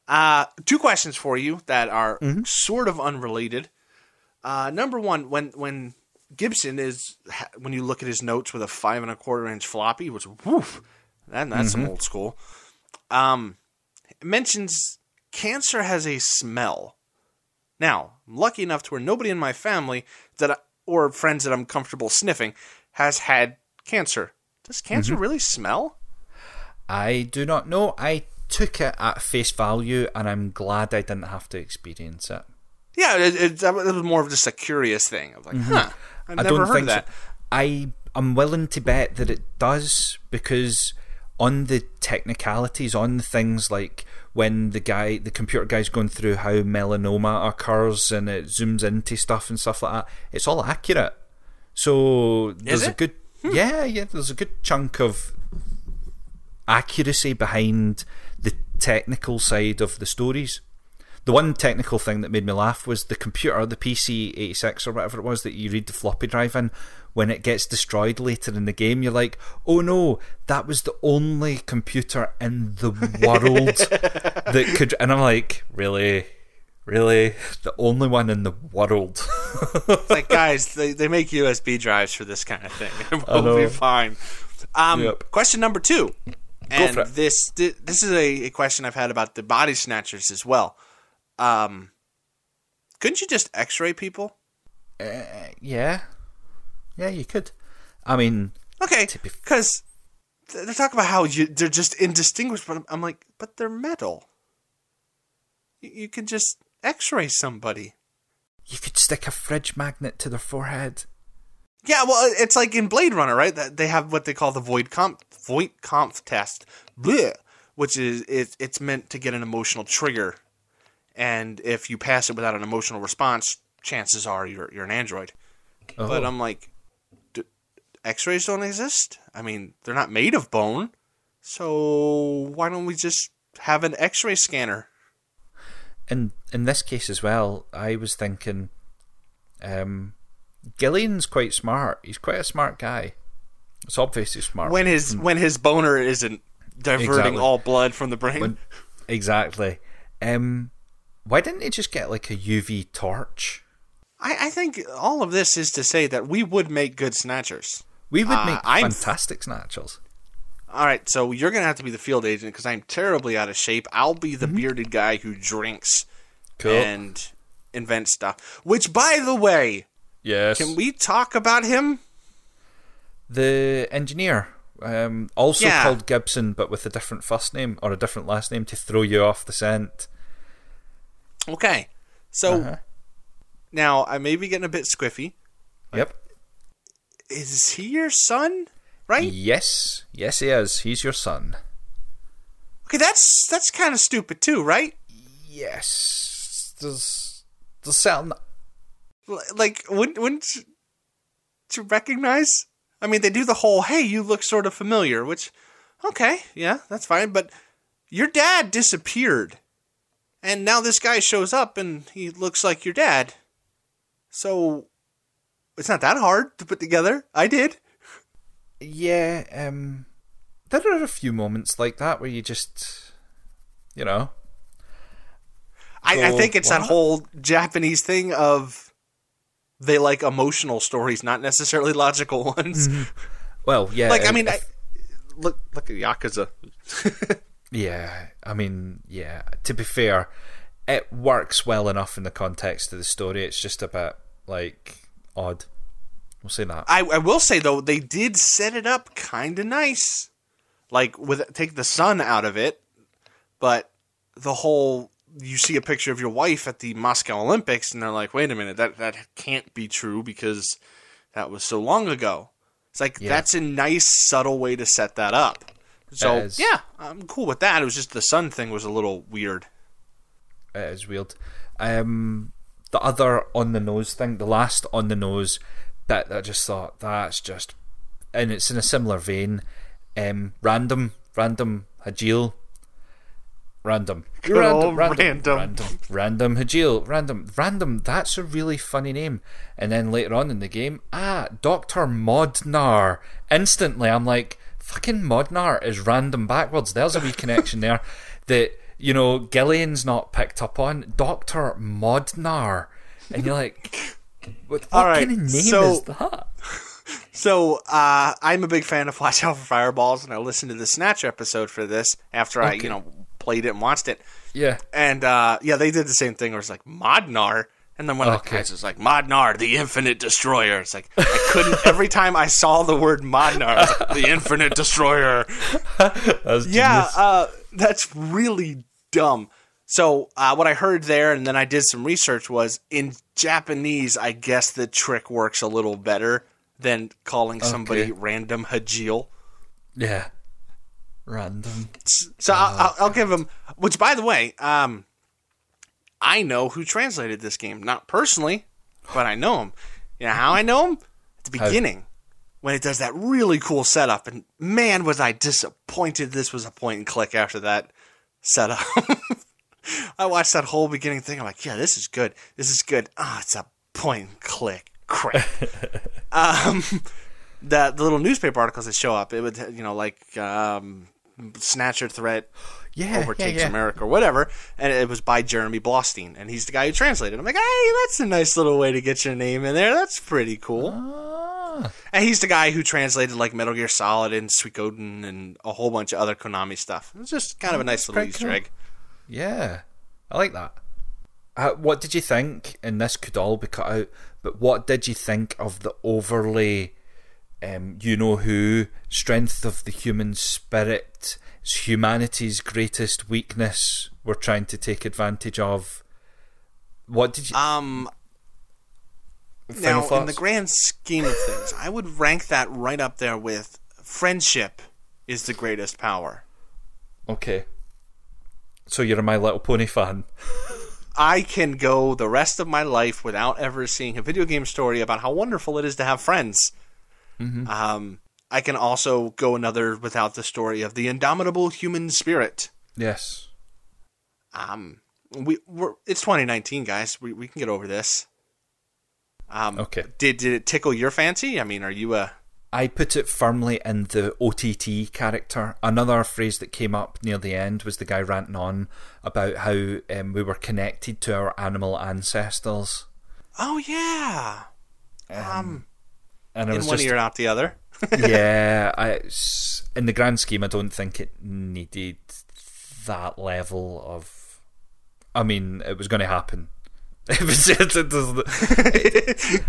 Uh, two questions for you that are Mm-hmm. sort of unrelated. Uh, number one, when when Gibson is when you look at his notes with a five and a quarter inch floppy, which woof, that, that's Mm-hmm. some old school. Um, mentions cancer has a smell. Now, I'm lucky enough to where nobody in my family that I, or friends that I'm comfortable sniffing has had cancer. Does cancer Mm-hmm. really smell? I do not know. I took it at face value, and I'm glad I didn't have to experience it. Yeah, it, it, it was more of just a curious thing. I was like, huh, I've Mm-hmm. I never don't heard think of that. so. I am willing to bet that it does because on the technicalities, on the things like when the guy, the computer guy's going through how melanoma occurs and it zooms into stuff and stuff like that, it's all accurate. So there's a good, hmm. yeah, yeah, there's a good chunk of accuracy behind the technical side of the stories. The one technical thing that made me laugh was the computer, the PC 86 or whatever it was that you read the floppy drive in. When it gets destroyed later in the game, you're like, oh no, that was the only computer in the world [laughs] that could. And I'm like, really? Really? The only one in the world? It's like, guys, they, they make USB drives for this kind of thing. [laughs] Know. be fine. Um, Yep. Question number two. And this this is a, a question I've had about the body snatchers as well. Um, couldn't you just X-ray people? yeah. Yeah, you could. I mean, Okay, To be because they're talking about how you, they're just indistinguishable. I'm like, but they're metal. You, you can just X-ray somebody. you could stick a fridge magnet to their forehead. Yeah, well, it's like in Blade Runner, right? That they have what they call the Voight-Kampff void comp test, bleh, which is it, it's meant to get an emotional trigger, and if you pass it without an emotional response, chances are you're you're an android. But Oh. I'm like, d- X-rays don't exist. I mean, they're not made of bone. So why don't we just have an X-ray scanner? in in this case as well, I was thinking, um, Gillian's quite smart. He's quite a smart guy. It's obviously smart. When his when his boner isn't diverting Exactly. all blood from the brain. When- exactly. Um, why didn't they just get like a UV torch? I, I think all of this is to say that we would make good snatchers. We would Uh, make I'm- fantastic snatchers. All right, so you're gonna have to be the field agent because I'm terribly out of shape. I'll be the bearded guy who drinks Cool. and invents stuff. Which, by the way, yes. can we talk about him? the engineer, um, also Yeah. called Gibson, but with a different first name or a different last name to throw you off the scent. Okay, so Uh-huh. now I may be getting a bit squiffy. Yep. Is he your son? Right? Yes. Yes, he is. He's your son. Okay, that's that's kind of stupid too, right? Yes. There's there's sound Like, wouldn't wouldn't you- you recognize? I mean, they do the whole "Hey, you look sort of familiar," which, okay, yeah, that's fine. But your dad disappeared, and now this guy shows up, and he looks like your dad. So it's not that hard to put together. I did. Yeah, um there are a few moments like that where you just you know. I, I think it's that whole Japanese thing of they like emotional stories, not necessarily logical ones. Well, yeah. Like, I if- mean, I, look look at Yakuza. [laughs] Yeah, I mean, yeah. To be fair, it works well enough in the context of the story. It's just a bit like odd. We'll say that. I, I will say though, they did set it up kind of nice, like with take the sun out of it, but the whole you see a picture of your wife at the Moscow Olympics, and they're like, wait a minute, that that can't be true because that was so long ago. It's like Yeah. that's a nice subtle way to set that up. So is. yeah, I'm cool with that. It was just the sun thing was a little weird. It is weird. Um, the other on the nose thing, the last on the nose bit, I just thought that's just, and it's in a similar vein. Um, random, random Hajile, random, Good old random, random. random, random Hajile, random, random. That's a really funny name. And then later on in the game, ah, Doctor Modnar. Instantly, I'm like, fucking Modnar is random backwards. There's a wee connection there that you know Gillian's not picked up on. Doctor Modnar, and you're like, what, what right, kind of name so- is that? [laughs] So uh, I'm a big fan of [laughs] Watch Out for Fireballs, and I listened to the Snatch episode for this after I, you know, played it and watched it. Yeah, And uh, yeah, they did the same thing where it's like Modnar, and then one of the Okay. guys was like Modnar, the Infinite Destroyer. It's like I couldn't. [laughs] every time I saw the word Modnar, like, the Infinite Destroyer. [laughs] that's Yeah, uh, that's really dumb. So uh, what I heard there, and then I did some research, was in Japanese. I guess the trick works a little better than calling somebody random Hajile. yeah, random. So I'll, I'll, I'll give him. Which, by the way, um, I know who translated this game. Not personally, but I know him. You know how I know him? At the beginning, when it does that really cool setup, and man, was I disappointed. This was a point and click after that setup. [laughs] I watched that whole beginning thing. I'm like, yeah, this is good. This is good. Ah, it's a point and click. Crap. [laughs] um, the, the little newspaper articles that show up, it would, you know, like um, Snatcher threat Yeah, overtakes yeah, yeah. America or whatever, and it was by Jeremy Blaustein, and he's the guy who translated. I'm like, hey, that's a nice little way to get your name in there. That's pretty cool. Ah, And he's the guy who translated like Metal Gear Solid and Suikoden and a whole bunch of other Konami stuff. It's just kind of a nice little Easter cool. egg. yeah, I like that. Uh, what did you think? And this could all be cut out. But what did you think of the overly, um, you know who, strength of the human spirit, humanity's greatest weakness? We're trying to take advantage of. What did you? Um, now, in the grand scheme of things, I would rank that right up there with friendship is the greatest power. okay. So you're a My Little Pony fan. I can go the rest of my life without ever seeing a video game story about how wonderful it is to have friends. Um, I can also go another without the story of the indomitable human spirit. Yes. Um, we we're, it's 2019, guys. We we can get over this. Um, Okay. Did did it tickle your fancy? I mean, are you a I put it firmly in the OTT character. Another phrase that came up near the end was the guy ranting on about how um, we were connected to our animal ancestors. Oh yeah. Um, And I in one just, ear, out the other. Yeah, I, in the grand scheme, I don't think it needed that level of. I mean, it was going to happen. [laughs] It was, it, it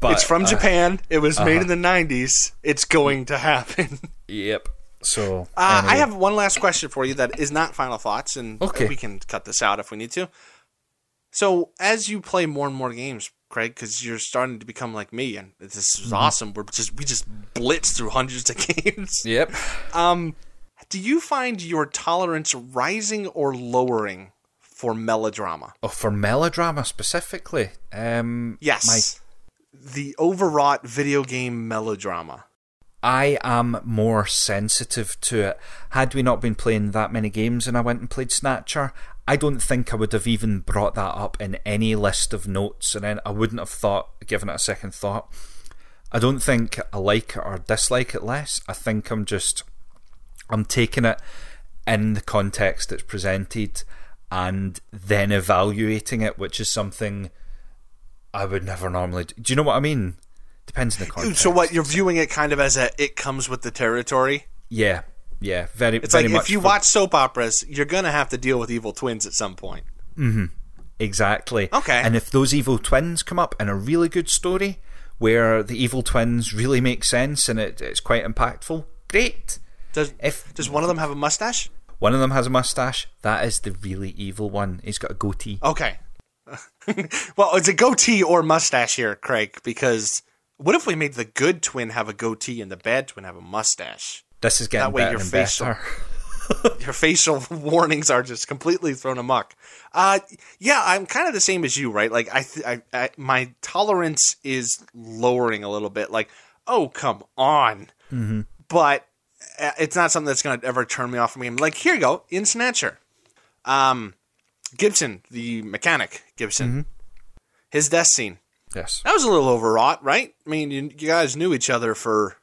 but, it's from uh, Japan. It was made uh-huh. in the 90s. It's going to happen. Yep. So Uh, I have one last question for you that is not final thoughts, and Okay. we can cut this out if we need to. So, as you play more and more games, Craig, because you're starting to become like me, and this is Mm-hmm. awesome. We're just we just blitz through hundreds of [laughs] games. Yep. Um, do you find your tolerance rising or lowering for melodrama? Oh, for melodrama specifically. Um, Yes, My the overwrought video game melodrama. I am more sensitive to it. Had we not been playing that many games and I went and played Snatcher, I don't think I would have even brought that up in any list of notes, and then I wouldn't have thought, given it a second thought. I don't think I like it or dislike it less. I think I'm just, I'm taking it in the context it's presented and then evaluating it, which is something I would never normally do. Do you know what I mean? Depends on the context. So, what you're viewing it kind of as a it comes with the territory. Yeah, yeah, very. It's very like if you for- watch soap operas, you're gonna have to deal with evil twins at some point. Mm-hmm. exactly. Okay. And if those evil twins come up in a really good story where the evil twins really make sense and it, it's quite impactful, great. Does If does one of them have a mustache? one of them has a mustache, that is the really evil one. He's got a goatee. Okay. [laughs] well, it's a goatee or mustache here, Craig. Because what if we made the good twin have a goatee and the bad twin have a mustache? This is getting That way better your and facial- better. [laughs] [laughs] Your facial [laughs] warnings are just completely thrown amok. Uh, yeah, I'm kind of the same as you, right? Like I, th- I, I, my tolerance is lowering a little bit. Like, oh come on, Mm-hmm. but uh, it's not something that's going to ever turn me off from a game. Like here you go in Snatcher, um, Gibson, the mechanic Gibson, Mm-hmm. his death scene Yes. that was a little overwrought, right? I mean, you, you guys knew each other for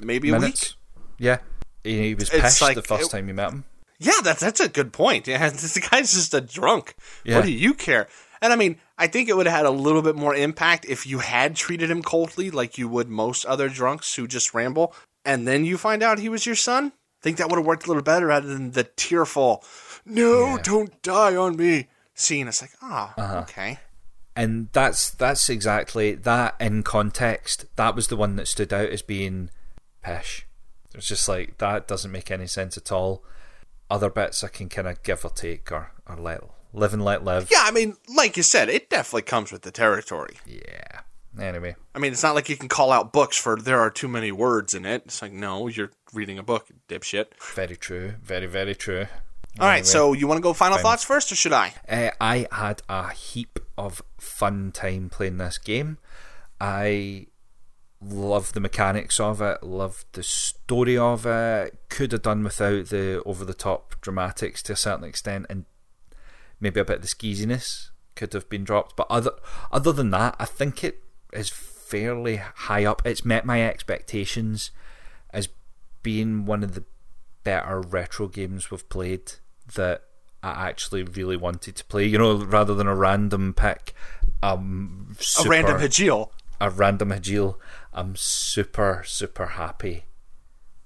maybe a week. Yeah. He, he was It's like- the first it- time you met him. Yeah, that's that's a good point. Yeah, [laughs] this guy's just a drunk. Yeah. What do you care? And I mean, I think it would have had a little bit more impact if you had treated him coldly, like you would most other drunks who just ramble, and then you find out he was your son. I think that would have worked a little better rather than the tearful, "No, Yeah. don't die on me" scene. It's like, ah, okay. and that's that's exactly that in context that was the one that stood out as being pish it's just like that doesn't make any sense at all other bits i can kind of give or take or, or let live and let live Yeah, I mean, like you said, it definitely comes with the territory. yeah anyway I mean, it's not like you can call out books for there are too many words in it. It's like, no, you're reading a book, dipshit. very true very very true All right, Anyway. so you want to go final Final- thoughts first, or should I? Uh, I had a heap of fun time playing this game. I love the mechanics of it, love the story of it. Could have done without the over the top dramatics to a certain extent, and maybe a bit of the skeeziness could have been dropped. But other other than that, I think it is fairly high up. It's met my expectations as being one of the better retro games we've played that I actually really wanted to play. You know, rather than a random pick. Um, A random Hajile. a random Hajile. I'm super super happy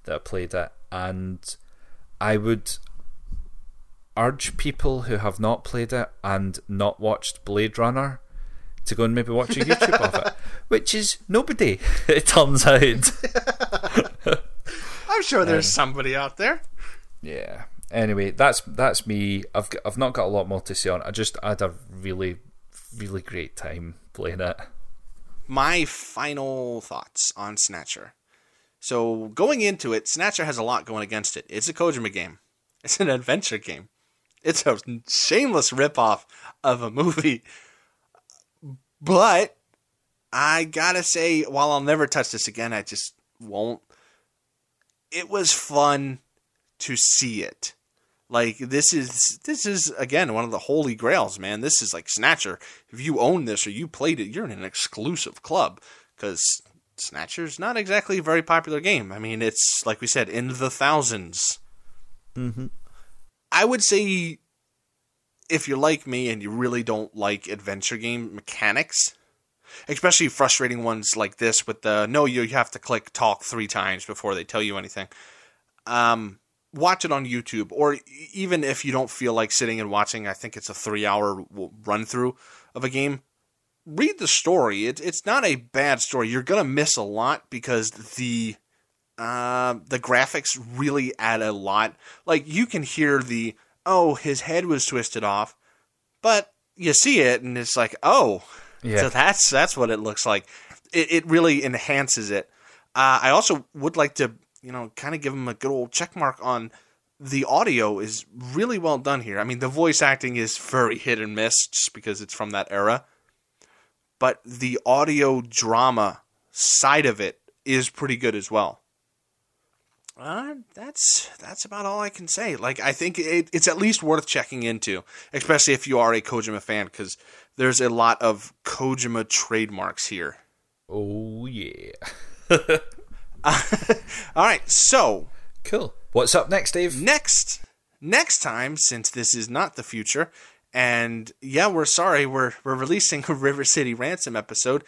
that I played it, and I would urge people who have not played it and not watched Blade Runner to go and maybe watch a YouTube of it, [laughs] which is nobody. [laughs] It turns out. I'm sure there's um, somebody out there. Yeah. Anyway, that's that's me. I've I've not got a lot more to say on. I just had a really really great time playing it. My final thoughts on Snatcher. So going into it, Snatcher has a lot going against it. It's a Kojima game. [laughs] It's an adventure game. It's a shameless ripoff of a movie. But I gotta say, while I'll never touch this again, I just won't. it was fun to see it. Like this is this is again one of the holy grails, man. This is like Snatcher. If you own this or you played it, you're in an exclusive club because Snatcher's not exactly a very popular game. I mean, it's like we said in the 1000s Mm-hmm. I would say if you're like me and you really don't like adventure game mechanics, especially frustrating ones like this with the no, you have to click talk three times before they tell you anything. Um, watch it on YouTube, or even if you don't feel like sitting and watching, I think it's a three hour run through of a game. Read the story. It, it's not a bad story. You're gonna miss a lot because the uh, the graphics really add a lot. Like you can hear the oh his head was twisted off, but you see it and it's like oh Yeah. so that's that's what it looks like. It it really enhances it. Uh, I also would like to you know kind of give him a good old check mark on the audio is really well done here. I mean the voice acting is very hit and miss because it's from that era, but the audio drama side of it is pretty good as well. Uh, that's that's about all I can say. Like I think it, it's at least worth checking into, especially if you are a Kojima fan, because there's a lot of Kojima trademarks here. Oh yeah. [laughs] [laughs] All right, so Cool. What's up next, Dave? next next time, since this is not the future, and yeah, we're sorry, we're we're releasing a River City Ransom episode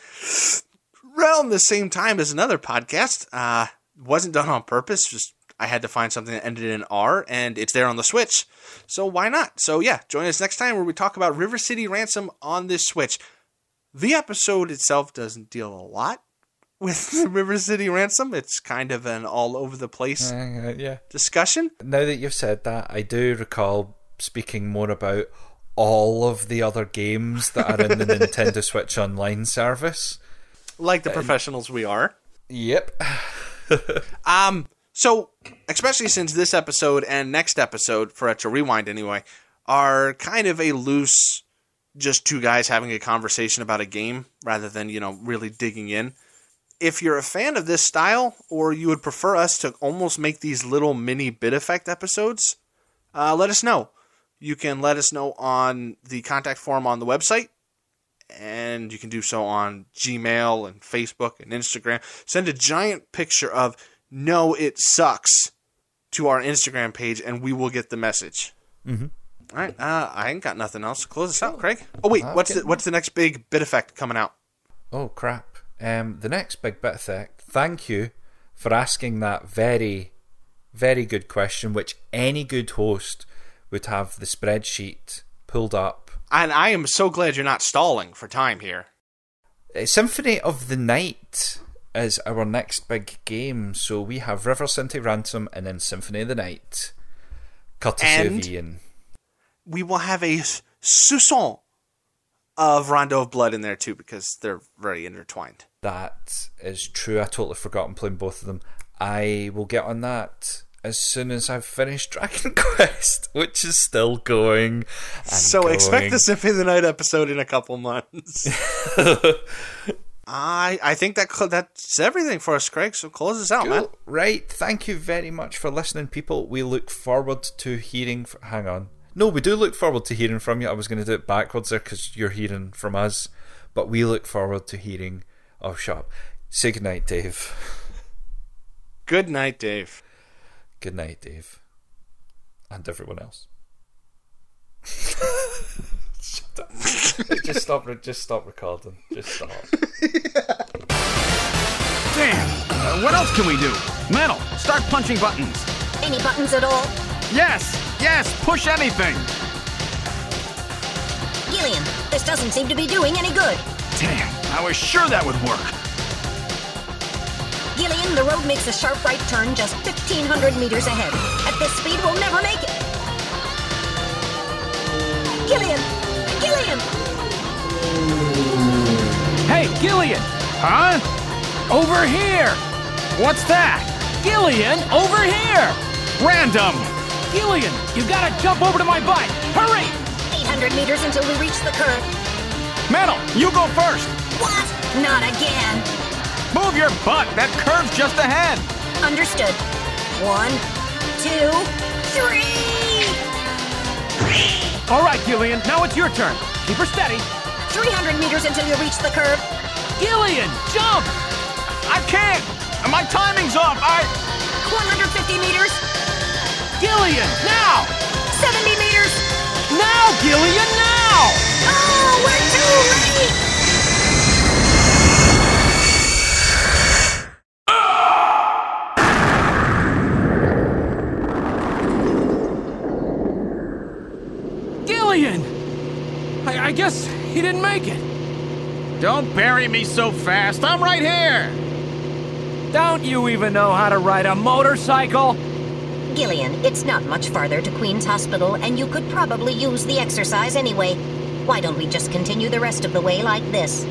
around the same time as another podcast. Uh, wasn't done on purpose. Just I had to find something that ended in R, and it's there on the Switch. So why not? So yeah, join us next time where we talk about River City Ransom on this Switch. The episode itself doesn't deal a lot with [laughs] River City Ransom. It's kind of an all over the place Uh, yeah. discussion. Now that you've said that, I do recall speaking more about all of the other games that are in the [laughs] Nintendo Switch Online service. like the professionals we are. Yep. [laughs] Um, so especially since this episode and next episode for Retro Rewind anyway are kind of a loose, just two guys having a conversation about a game rather than you know really digging in. If you're a fan of this style, or you would prefer us to almost make these little mini bit effect episodes, uh, let us know. You can let us know on the contact form on the website and you can do so on Gmail and Facebook and Instagram. Send a giant picture of "No, it sucks" to our Instagram page, and we will get the message. Mm-hmm. All right, uh, I ain't got nothing else close this out, Craig. Oh wait, what's the, what's the next big bit effect coming out? Oh crap. Um, the next big bit of tech. Thank you for asking that very, very good question, which any good host would have the spreadsheet pulled up. And I am so glad you're not stalling for time here. Uh, Symphony of the Night is our next big game. So we have River City Ransom and then Symphony of the Night. Courtesy And- of Ian. We will have a soupçon of Rondo of Blood in there too, because they're very intertwined. That is true. I totally forgot I'm playing both of them. I will get on that as soon as I've finished [laughs] Dragon Quest, which is still going. So expect going. the Symphony of the Night episode in a couple months. [laughs] I I think that that's everything for us, Craig. So close us out, man. Right. Thank you very much for listening, people. We look forward to hearing. F- hang on. No, we do look forward to hearing from you. I was going to do it backwards there because you're hearing from us, but we look forward to hearing. Oh, shut up. Say goodnight, Dave. Good night, Dave. Good night, Dave. And everyone else. [laughs] Shut up. just stop. Just stop recording. Just stop. [laughs] Damn! Uh, what else can we do? Metal, start punching buttons. Any buttons at all? Yes! Yes! Push anything! Gillian, this doesn't seem to be doing any good. Damn! I was sure that would work. Gillian, the road makes a sharp right turn just 1,500 meters ahead. At this speed, we'll never make it. Gillian! Gillian! Hey, Gillian! Huh? Over here! What's that? Gillian, over here! Random! Gillian, you gotta jump over to my bike! Hurry! 800 meters until we reach the curve. Metal, you go first! What? Not again. Move your butt! That curve's just ahead! Understood. One, two, three! All right, Gillian, now it's your turn. Keep her steady. 300 meters until you reach the curve. Gillian, jump! I can't! My timing's off! I. 150 meters. Gillian, now! 70 meters. Now, Gillian, now! Oh, we're too late! Gillian! I, I guess he didn't make it. Don't bury me so fast. I'm right here. Don't you even know how to ride a motorcycle? Gillian, it's not much farther to Queen's Hospital, and you could probably use the exercise anyway. Why don't we just continue the rest of the way like this?